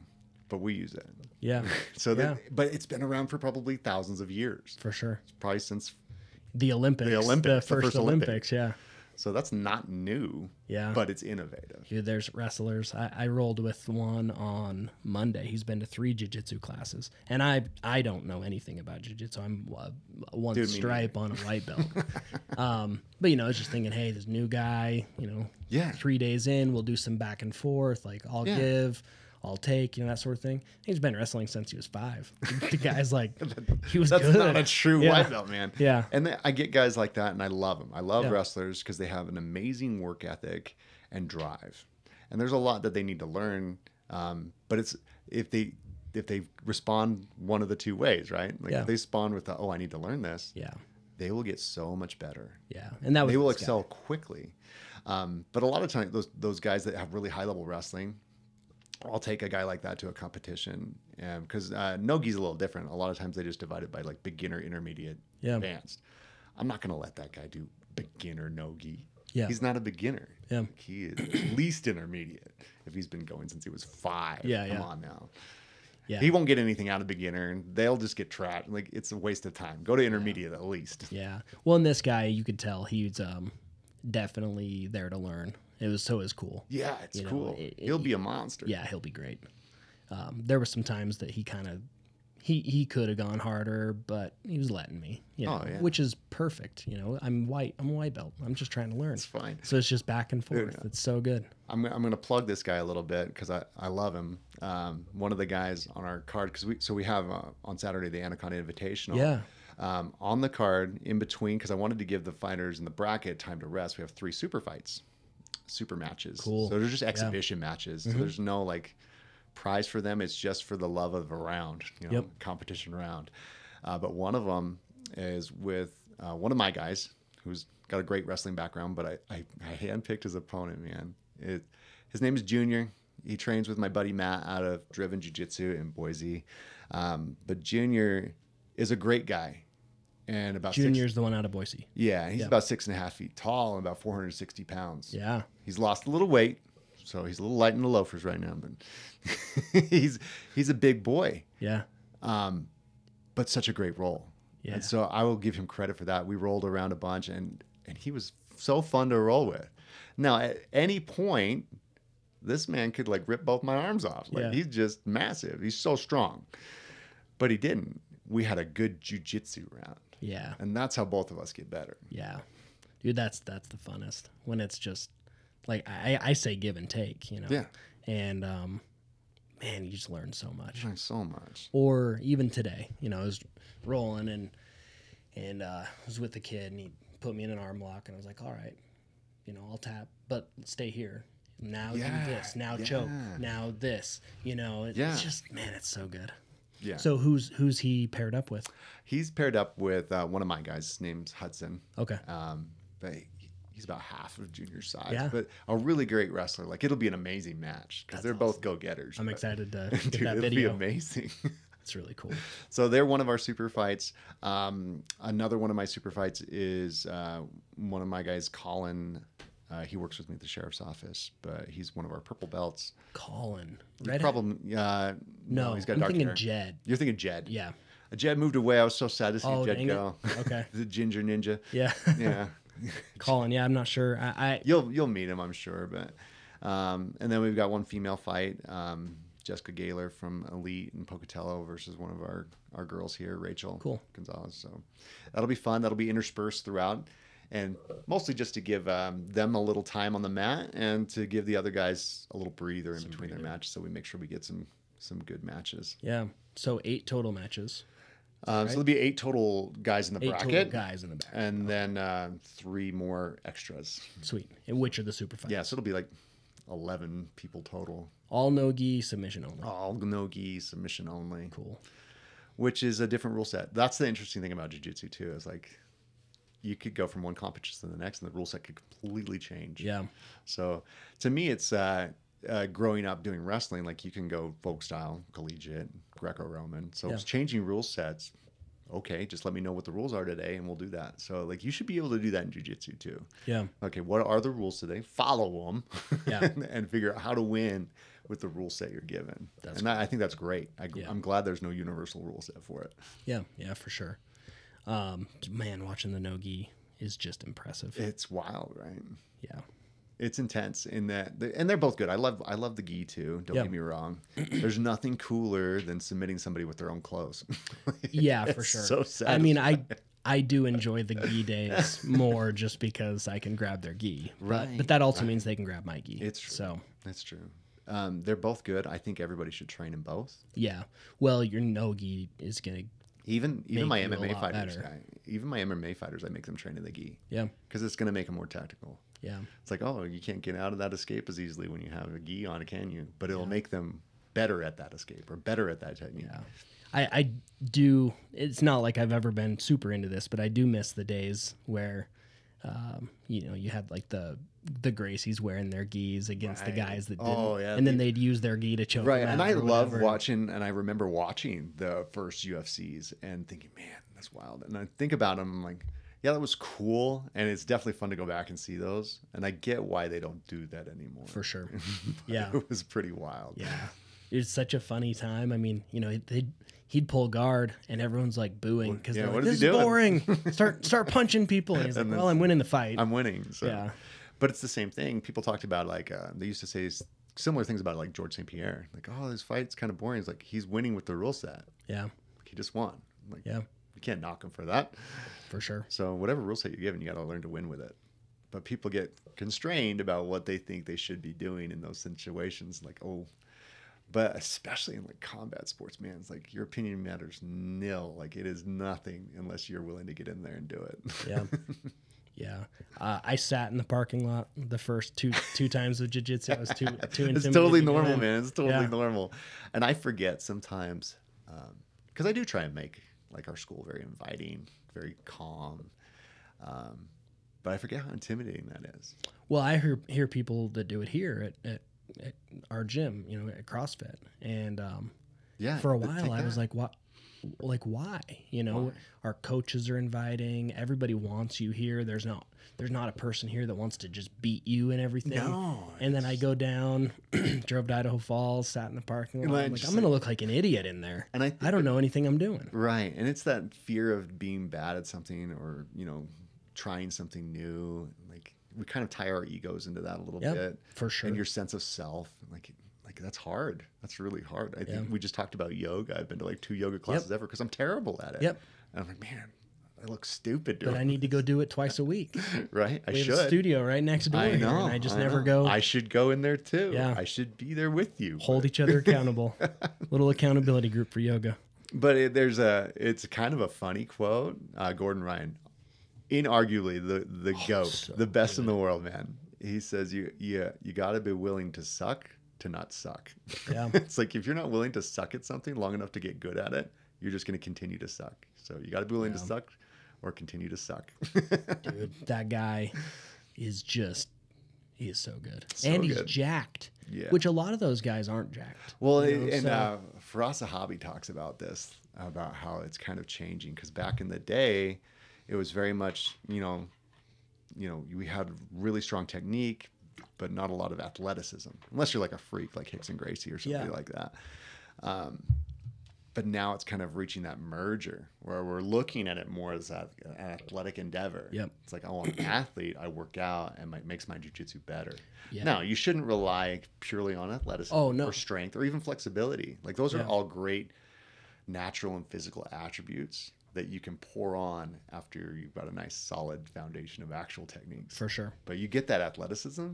but we use it. Yeah. So, Yeah. but it's been around for probably thousands of years, For sure. probably since. The Olympics. The Olympics, The the first, first Olympics. Olympics. Yeah. So that's not new, Yeah. but it's innovative. Dude, there's wrestlers. I, I rolled with one on Monday. He's been to three jujitsu classes, and I I don't know anything about jujitsu. I'm uh, one Dude, stripe on a white belt. um, but you know, I was just thinking, hey, this new guy, you know, Yeah. three days in, we'll do some back and forth. Like I'll Yeah. give, I'll take, you know, that sort of thing. He's been wrestling since he was five. the guy's like, he was That's good. not a true Yeah. white belt, man. Yeah. And then I get guys like that, and I love them. I love Yeah. wrestlers because they have an amazing work ethic and drive. And there's a lot that they need to learn. Um, but it's if they if they respond one of the two ways, right? Like Yeah. if they spawn with the oh, I need to learn this, Yeah, they will get so much better. yeah, and that was They will this guy. excel quickly. Um, but a lot of times, those those guys that have really high level wrestling, I'll take a guy like that to a competition because uh, nogi's a little different. A lot of times they just divide it by like beginner, intermediate, Yeah. advanced. I'm not going to let that guy do beginner nogi. Yeah. he's not a beginner. Yeah. Like, he is at least intermediate if he's been going since he was five. Yeah, come yeah. on now. Yeah, He won't get anything out of beginner, and they'll just get trapped. Like it's a waste of time. Go to intermediate at least. Yeah. Well, and this guy, you could tell he's um definitely there to learn. It was so it was cool. Yeah, it's You know, cool. it- it- He'll be a monster. Yeah, he'll be great. Um, there were some times that he kind of he he could have gone harder, but he was letting me. You know, Oh, yeah. which is perfect. You know, I'm white. I'm a white belt. I'm just trying to learn. It's fine. So it's just back and forth. It's so good. I'm, I'm going to plug this guy a little bit because I, I love him. Um, one of the guys on our card, because we so we have uh, on Saturday the Anaconda Invitational. Yeah. Um, on the card in between, because I wanted to give the fighters in the bracket time to rest. We have three super fights, super matches. Cool. So they're just exhibition matches. So there's no like prize for them. It's just for the love of a round, you know, Yep. competition round. Uh, but one of them is with uh, one of my guys who's got a great wrestling background, but I, I, I handpicked his opponent, man. It, his name is Junior. He trains with my buddy Matt out of Driven Jiu Jitsu in Boise. Um, but Junior is a great guy. And about six, Junior's the one out of Boise. yeah, he's Yeah. about six and a half feet tall and about 460 pounds. Yeah. He's lost a little weight, so he's a little light in the loafers right now, but he's he's a big boy, Yeah. um, but such a great role. Yeah. And so I will give him credit for that. We rolled around a bunch and and he was so fun to roll with. Now, at any point, this man could like rip both my arms off. Like Yeah. he's just massive. He's so strong. But he didn't. We had a good jujitsu round. Yeah. And that's how both of us get better. Yeah. Dude, that's that's the funnest when it's just like I, I say give and take, you know. Yeah. And um man, you just learn so much. Learn so much. Or even today, you know, I was rolling and and uh, I was with the kid and he put me in an arm lock and I was like, all right, you know, I'll tap, but stay here. Now Yeah, do this. Now choke. Now this. You know, it- Yeah. it's just man, it's so good. Yeah. So who's who's he paired up with? he's paired up with uh, one of my guys. His name's Hudson. Okay. Um, but he- he's about half of junior size. Yeah. But a really great wrestler. Like it'll be an amazing match because they're both go getters. I'm excited to Dude, get that video. it'll be amazing. It's really cool. so they're one of our super fights. Um, another one of my super fights is uh, one of my guys, Colin. Uh, he works with me at the sheriff's office, but he's one of our purple belts. Colin. He's Red probably uh, No, he's got I'm dark thinking hair. Jed. You're thinking Jed. Yeah. Jed moved away. I was so sad to see Oh, Jed dang it. go. Okay. the ginger ninja. Yeah. Yeah. Colin. Yeah, I'm not sure. I, I you'll you'll meet him, I'm sure. But um, and then we've got one female fight, um, Jessica Gaylor from Elite and Pocatello versus one of our our girls here, Rachel Cool. Gonzalez. So that'll be fun. That'll be interspersed throughout, and mostly just to give um, them a little time on the mat and to give the other guys a little breather in between their matches, so we make sure we get some some good matches. yeah. So eight total matches. Um, So there'll be eight total guys in the Eight total bracket, guys in the back. and then uh, three more extras. Sweet. And which are the super fights? Yeah, so it'll be like eleven people total. All no gi submission only. all no gi submission only, Cool. which is a different rule set. That's the interesting thing about jiu-jitsu too. Is like you could go from one competition to the next, and the rule set could completely change. Yeah. So to me, it's uh, uh, growing up doing wrestling. Like you can go folk style, collegiate, Greco-Roman. So Yeah. it's changing rule sets. Okay, just let me know what the rules are today, and we'll do that. So like you should be able to do that in jiu-jitsu too. Yeah. Okay, what are the rules today? Follow them, Yeah. and, and figure out how to win with the rule set you're given. That's and I, I think that's great. I, Yeah. I'm glad there's no universal rule set for it. Yeah. Yeah, for sure. Um, man, watching the nogi is just impressive. It's wild, right? yeah. It's intense in that, and they're both good. I love, I love the gi too. Don't Yeah. get me wrong. There's nothing cooler than submitting somebody with their own clothes. Yeah, for sure. so sad. I mean. I I do enjoy the gi days more just because I can grab their gi. Right, but that also means they can grab my gi. It's true. So That's true. Um, they're both good. I think everybody should train in both. yeah. Well, your no gi is gonna Even even my Make you a MMA fighters. I, even my MMA fighters, I make them train in the gi yeah because it's going to make them more tactical. yeah It's like, oh, you can't get out of that escape as easily when you have a gi on, can you? But it'll make them better at that escape or better at that technique. yeah. I I do. It's not like I've ever been super into this, but I do miss the days where. Um, you know, you had like the the Gracies wearing their gis against the guys that oh, didn't, Oh, yeah, and then they- they'd use their gi to choke. Right. And I love whatever. watching, and I remember watching the first UFCs and thinking, man, that's wild. And I think about them, I'm like, yeah, that was cool. And it's definitely fun to go back and see those. And I get why they don't do that anymore. for sure. Yeah, It was pretty wild. Yeah. It's such a funny time. I mean, you know, they'd, he'd pull guard and everyone's like booing because yeah, they're like, this he is doing?" boring. start start punching people. And he's like, And then- well, I'm winning the fight. I'm winning. So. Yeah. But it's the same thing. People talked about like uh, they used to say similar things about like George St. Pierre. Like, oh, this fight's kind of boring. It's like he's winning with the rule set. yeah, Like, he just won. Like, yeah, you can't knock him for that. for sure. So whatever rule set you're given, you got to learn to win with it. But people get constrained about what they think they should be doing in those situations. Like, oh, but especially in like combat sports, man, it's like your opinion matters nil. Like it is nothing unless you're willing to get in there and do it. Yeah. Yeah, uh, I sat in the parking lot the first two two times with jiu-jitsu. I was too too it's totally normal, man. It's totally Yeah. normal. And I forget sometimes because I do try and make like our school very inviting, very calm. Um, but I forget how intimidating that is. Well, I hear hear people that do it here at, at, at our gym, you know, at CrossFit, and um, Yeah. for a while I was that. like, what? Like why? You know, Why? our coaches are inviting. Everybody wants you here. There's not there's not a person here that wants to just beat you and everything. No, And then I go down, drove to Idaho Falls, sat in the parking lot. Like, I'm like, I'm gonna look like an idiot in there. And I I don't know anything I'm doing. Right. And it's that fear of being bad at something or, you know, trying something new. Like we kind of tie our egos into that a little Yep, bit. for sure. And your sense of self. Like like that's hard. That's really hard. I Yeah. think we just talked about yoga. I've been to like two yoga classes ever because I'm terrible at it. Yep. And I'm like, man, I look stupid Doing but I need to go do it twice a week. right. I We have should. a studio right next door, I know. and I just I never know. go. I should go in there too. Yeah. I should be there with you. hold but- each other accountable. Little accountability group for yoga. but it, there's a it's kind of a funny quote uh, gordon ryan inarguably the the goat Oh, so the best in the world man he says you you you got to be willing to suck to not suck Yeah. it's like if you're not willing to suck at something long enough to get good at it you're just going to continue to suck so you got to be willing to suck or continue to suck Dude, that guy is just he is so good. So and he's good. jacked. Yeah. Which a lot of those guys aren't jacked. Well, you know, and so- uh, Firas Zahabi talks about this about how it's kind of changing because back in the day, it was very much you know, you know, we had really strong technique, but not a lot of athleticism, unless you're like a freak like Rickson Gracie or somebody Yeah. like that. Um, but now it's kind of reaching that merger where we're looking at it more as a, an athletic endeavor. Yep. It's like, oh, I'm an athlete. I work out and it makes my jujitsu better. Yeah. Now, you shouldn't rely purely on athleticism Oh, no. or strength or even flexibility. Like, those are Yeah. all great natural and physical attributes that you can pour on after you've got a nice solid foundation of actual techniques. for sure. But you get that athleticism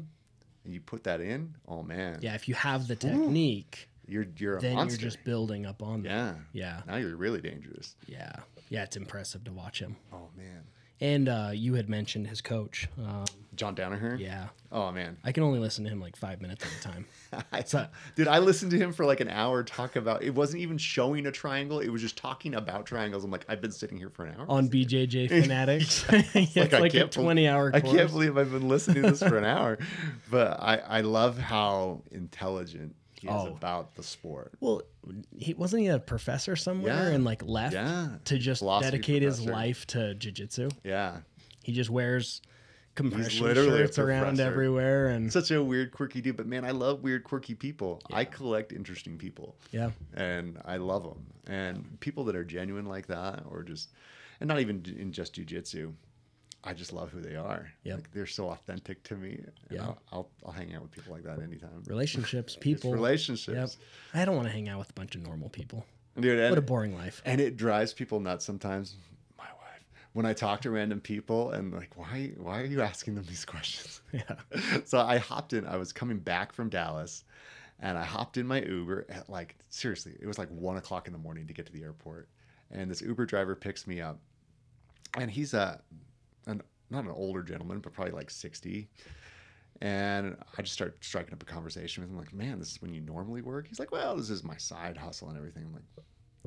and you put that in, oh man, Yeah, if you have the technique, you're you're a then monster. you're just building up on that. yeah. Yeah. Now you're really dangerous. Yeah. Yeah, it's impressive to watch him. Oh man. And uh, you had mentioned his coach. Um, John Danaher? yeah. Oh man. I can only listen to him like five minutes at a time. I, So- dude, I listened to him for like an hour talk about it wasn't even showing a triangle, it was just talking about triangles. I'm like, I've been sitting here for an hour. On BJJ Fanatics. it's Like, like, I a can't bel- 20 hour I can't believe I've been listening to this for an hour. But I, I love how intelligent he is Oh. about the sport. Well, he wasn't he a professor somewhere Yeah. and like left Yeah. to just Philosophy dedicate his life to jujitsu. Yeah. He just wears compression shirts around everywhere and Such a weird, quirky dude. But man, I love weird, quirky people. I collect interesting people. yeah, and I love them. And people that are genuine like that, or just, and not even in just jujitsu, I just love who they are. Yep. Like they're so authentic to me. Yeah. I'll, I'll, I'll hang out with people like that anytime. relationships, people. relationships. Yep. I don't want to hang out with a bunch of normal people. Dude, What a boring life. and it drives people nuts sometimes. My wife. When I talk to random people and like, why, why are you asking them these questions? Yeah. so I hopped in. I was coming back from Dallas, and I hopped in my Uber at like seriously, it was like one o'clock in the morning to get to the airport. And this Uber driver picks me up, and he's a, an not an older gentleman, but probably like sixty. And I just start striking up a conversation with him, like, "Man, this is when you normally work." He's like, "Well, this is my side hustle and everything." I'm like,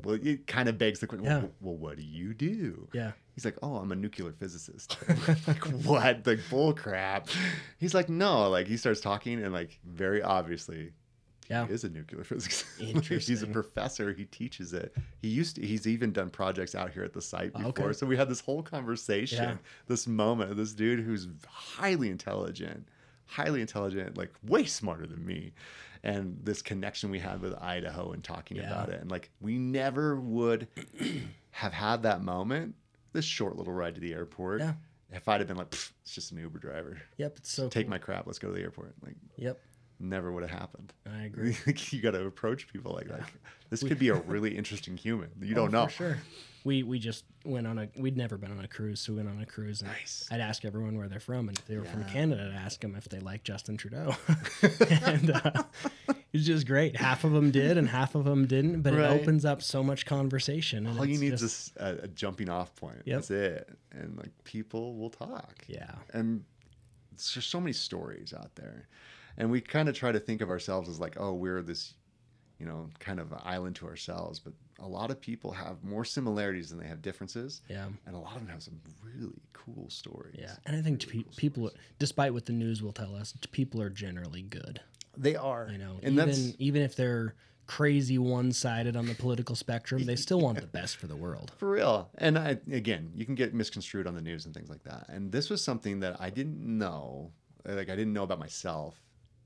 "Well, it kind of begs the question. Yeah. Well, well, what do you do?" Yeah. He's like, "Oh, I'm a nuclear physicist." like, what? Like bull crap. He's like, "No." Like he starts talking, and like very obviously, Yeah. he is a nuclear physicist. he's a professor. He teaches it. He used to. He's even done projects out here at the site before. okay. So we had this whole conversation, Yeah. this moment. This dude who's highly intelligent, highly intelligent, like way smarter than me. And this connection we had with Idaho and talking Yeah. about it, and like we never would have had that moment. This short little ride to the airport. Yeah. If I'd have been like, it's just an Uber driver. Yep. It's so Take cool. my crap. Let's go to the airport. Like, Yep. Never would have happened. I agree. you got to approach people like that. This could be a really interesting human. You don't Oh, know. For sure. We we just went on a we'd never been on a cruise, so we went on a cruise and Nice. I'd ask everyone where they're from and if they were from Canada, I'd ask them if they like Justin Trudeau. and uh, it's just great. Half of them did and half of them didn't, but Right. it opens up so much conversation. And All you need just, is a, a jumping off point. Yep. That's it. And like people will talk. yeah, And there's so many stories out there. And we kind of try to think of ourselves as like, oh, we're this, you know, kind of island to ourselves. But a lot of people have more similarities than they have differences. yeah. And a lot of them have some really cool stories. Yeah, and I think pe- people, despite what the news will tell us, people are generally good. They are. You know, and even that's even if they're crazy one-sided on the political spectrum, they still want the best for the world. For real. And I, again, you can get misconstrued on the news and things like that. And this was something that I didn't know, like I didn't know about myself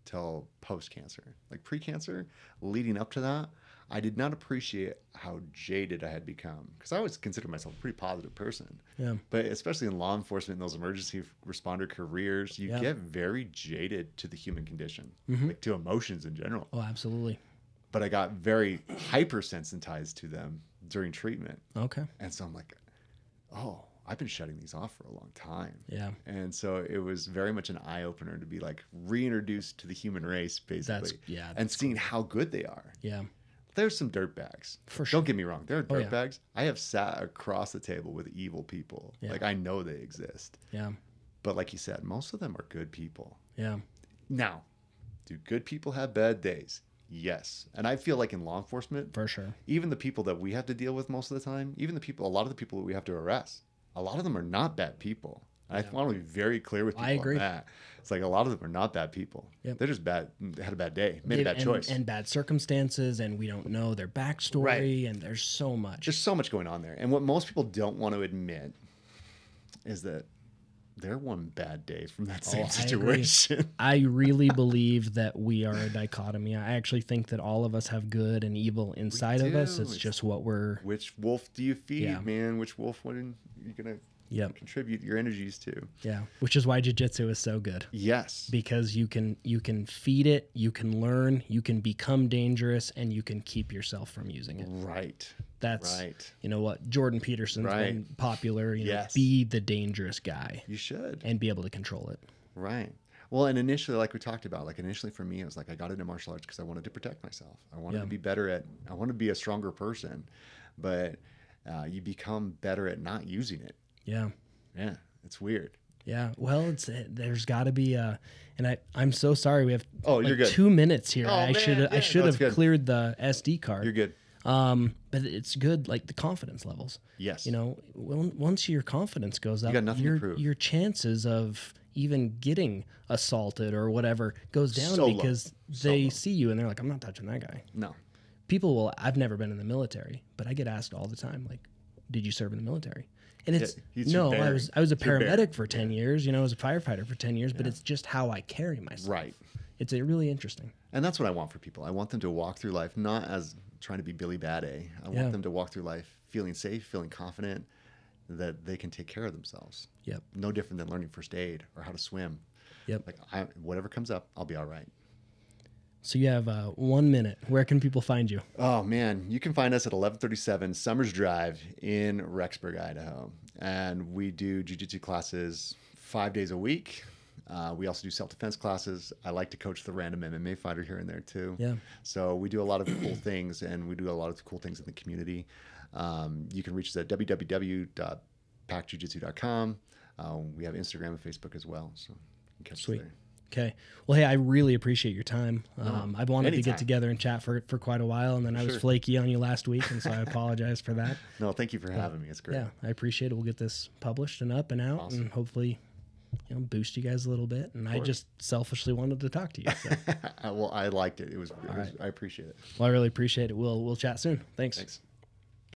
till post cancer. Like pre cancer, leading up to that, I did not appreciate how jaded I had become because I always considered myself a pretty positive person. Yeah, But especially in law enforcement, in those emergency responder careers, you Yeah. get very jaded to the human condition, Mhm. like to emotions in general. oh, absolutely. But I got very hypersensitized to them during treatment. Okay, And so I'm like, oh, I've been shutting these off for a long time. Yeah. And so it was very much an eye opener to be like reintroduced to the human race, basically. That's- yeah, And that's seeing how good they are. Yeah. There's some dirt bags. For sure. Don't get me wrong. There are Oh, dirt yeah. bags. I have sat across the table with evil people. Yeah. Like I know they exist. Yeah. But like you said, most of them are good people. Yeah. Now, do good people have bad days? Yes. And I feel like in law enforcement, For sure. even the people that we have to deal with most of the time, even the people, a lot of the people that we have to arrest, a lot of them are not bad people. Yeah. I want to be very clear with people I agree. on that. It's like a lot of them are not bad people. Yep. They're just bad, had a bad day, made a bad and, choice. and bad circumstances, and we don't know their backstory, Right. and there's so much. There's so much going on there. And what most people don't want to admit is that they're one bad day from that oh, same Oh, situation. I really believe that we are a dichotomy. I actually think that all of us have good and evil inside of us. It's It's- just what we're. Which wolf do you feed, Yeah. man? Which wolf are you going to Yep. contribute your energies to? Yeah. Which is why jujitsu is so good Yes. because you can you can feed it, you can learn, you can become dangerous, and you can keep yourself from using it. Right. That's Right. you know what Jordan Peterson's Right. been popular. You know, Yes. be the dangerous guy You should. and be able to control it. Right. Well, and initially, like we talked about, like initially for me, it was like I got into martial arts because I wanted to protect myself. I wanted Yeah. to be better at. I wanted to be a stronger person, but uh, you become better at not using it. Yeah. Yeah, it's weird. Yeah, well, it's uh, there's got to be a, and I I'm so sorry we have Oh, like you're good. two minutes here. Oh, I should I should have cleared the SD card. You're good. Um, but it's good like the confidence levels. Yes. You know, once your confidence goes up, got nothing to your your chances of even getting assaulted or whatever goes down So because So they low. see you and they're like, I'm not touching that guy. No. People will. I've never been in the military, but I get asked all the time, like, "Did you serve in the military?" And it's your no, I was I was a It's your bearing. paramedic for ten years. You know, I was a firefighter for ten years, but it's just how I carry myself. Right. It's a really interesting. And that's what I want for people. I want them to walk through life not as trying to be Billy Bad A. I Yeah. want them to walk through life feeling safe, feeling confident that they can take care of themselves. Yep. No different than learning first aid or how to swim. Yep. Like I, whatever comes up, I'll be all right. So you have uh, one minute. Where can people find you? Oh man, you can find us at 1137 Summers Drive in Rexburg, Idaho, and we do jujitsu classes five days a week. Uh, we also do self-defense classes. I like to coach the random MMA fighter here and there too. Yeah. So we do a lot of cool things, and we do a lot of cool things in the community. Um, you can reach us at www.packjujitsu.com. Uh, we have Instagram and Facebook as well, so you can catch Sweet. us there. Okay. Well, hey, I really appreciate your time. Um, I've wanted to get together and chat for for quite a while, and then I was Sure. flaky on you last week, and so I apologize for that. No, thank you for having me. It's great. Yeah, I appreciate it. We'll get this published and up and out, Awesome. and hopefully, you know, boost you guys a little bit. And I just selfishly wanted to talk to you. So. well, I liked it. It was. It was right. I appreciate it. well, I really appreciate it. We'll we'll chat soon. Thanks. Thanks.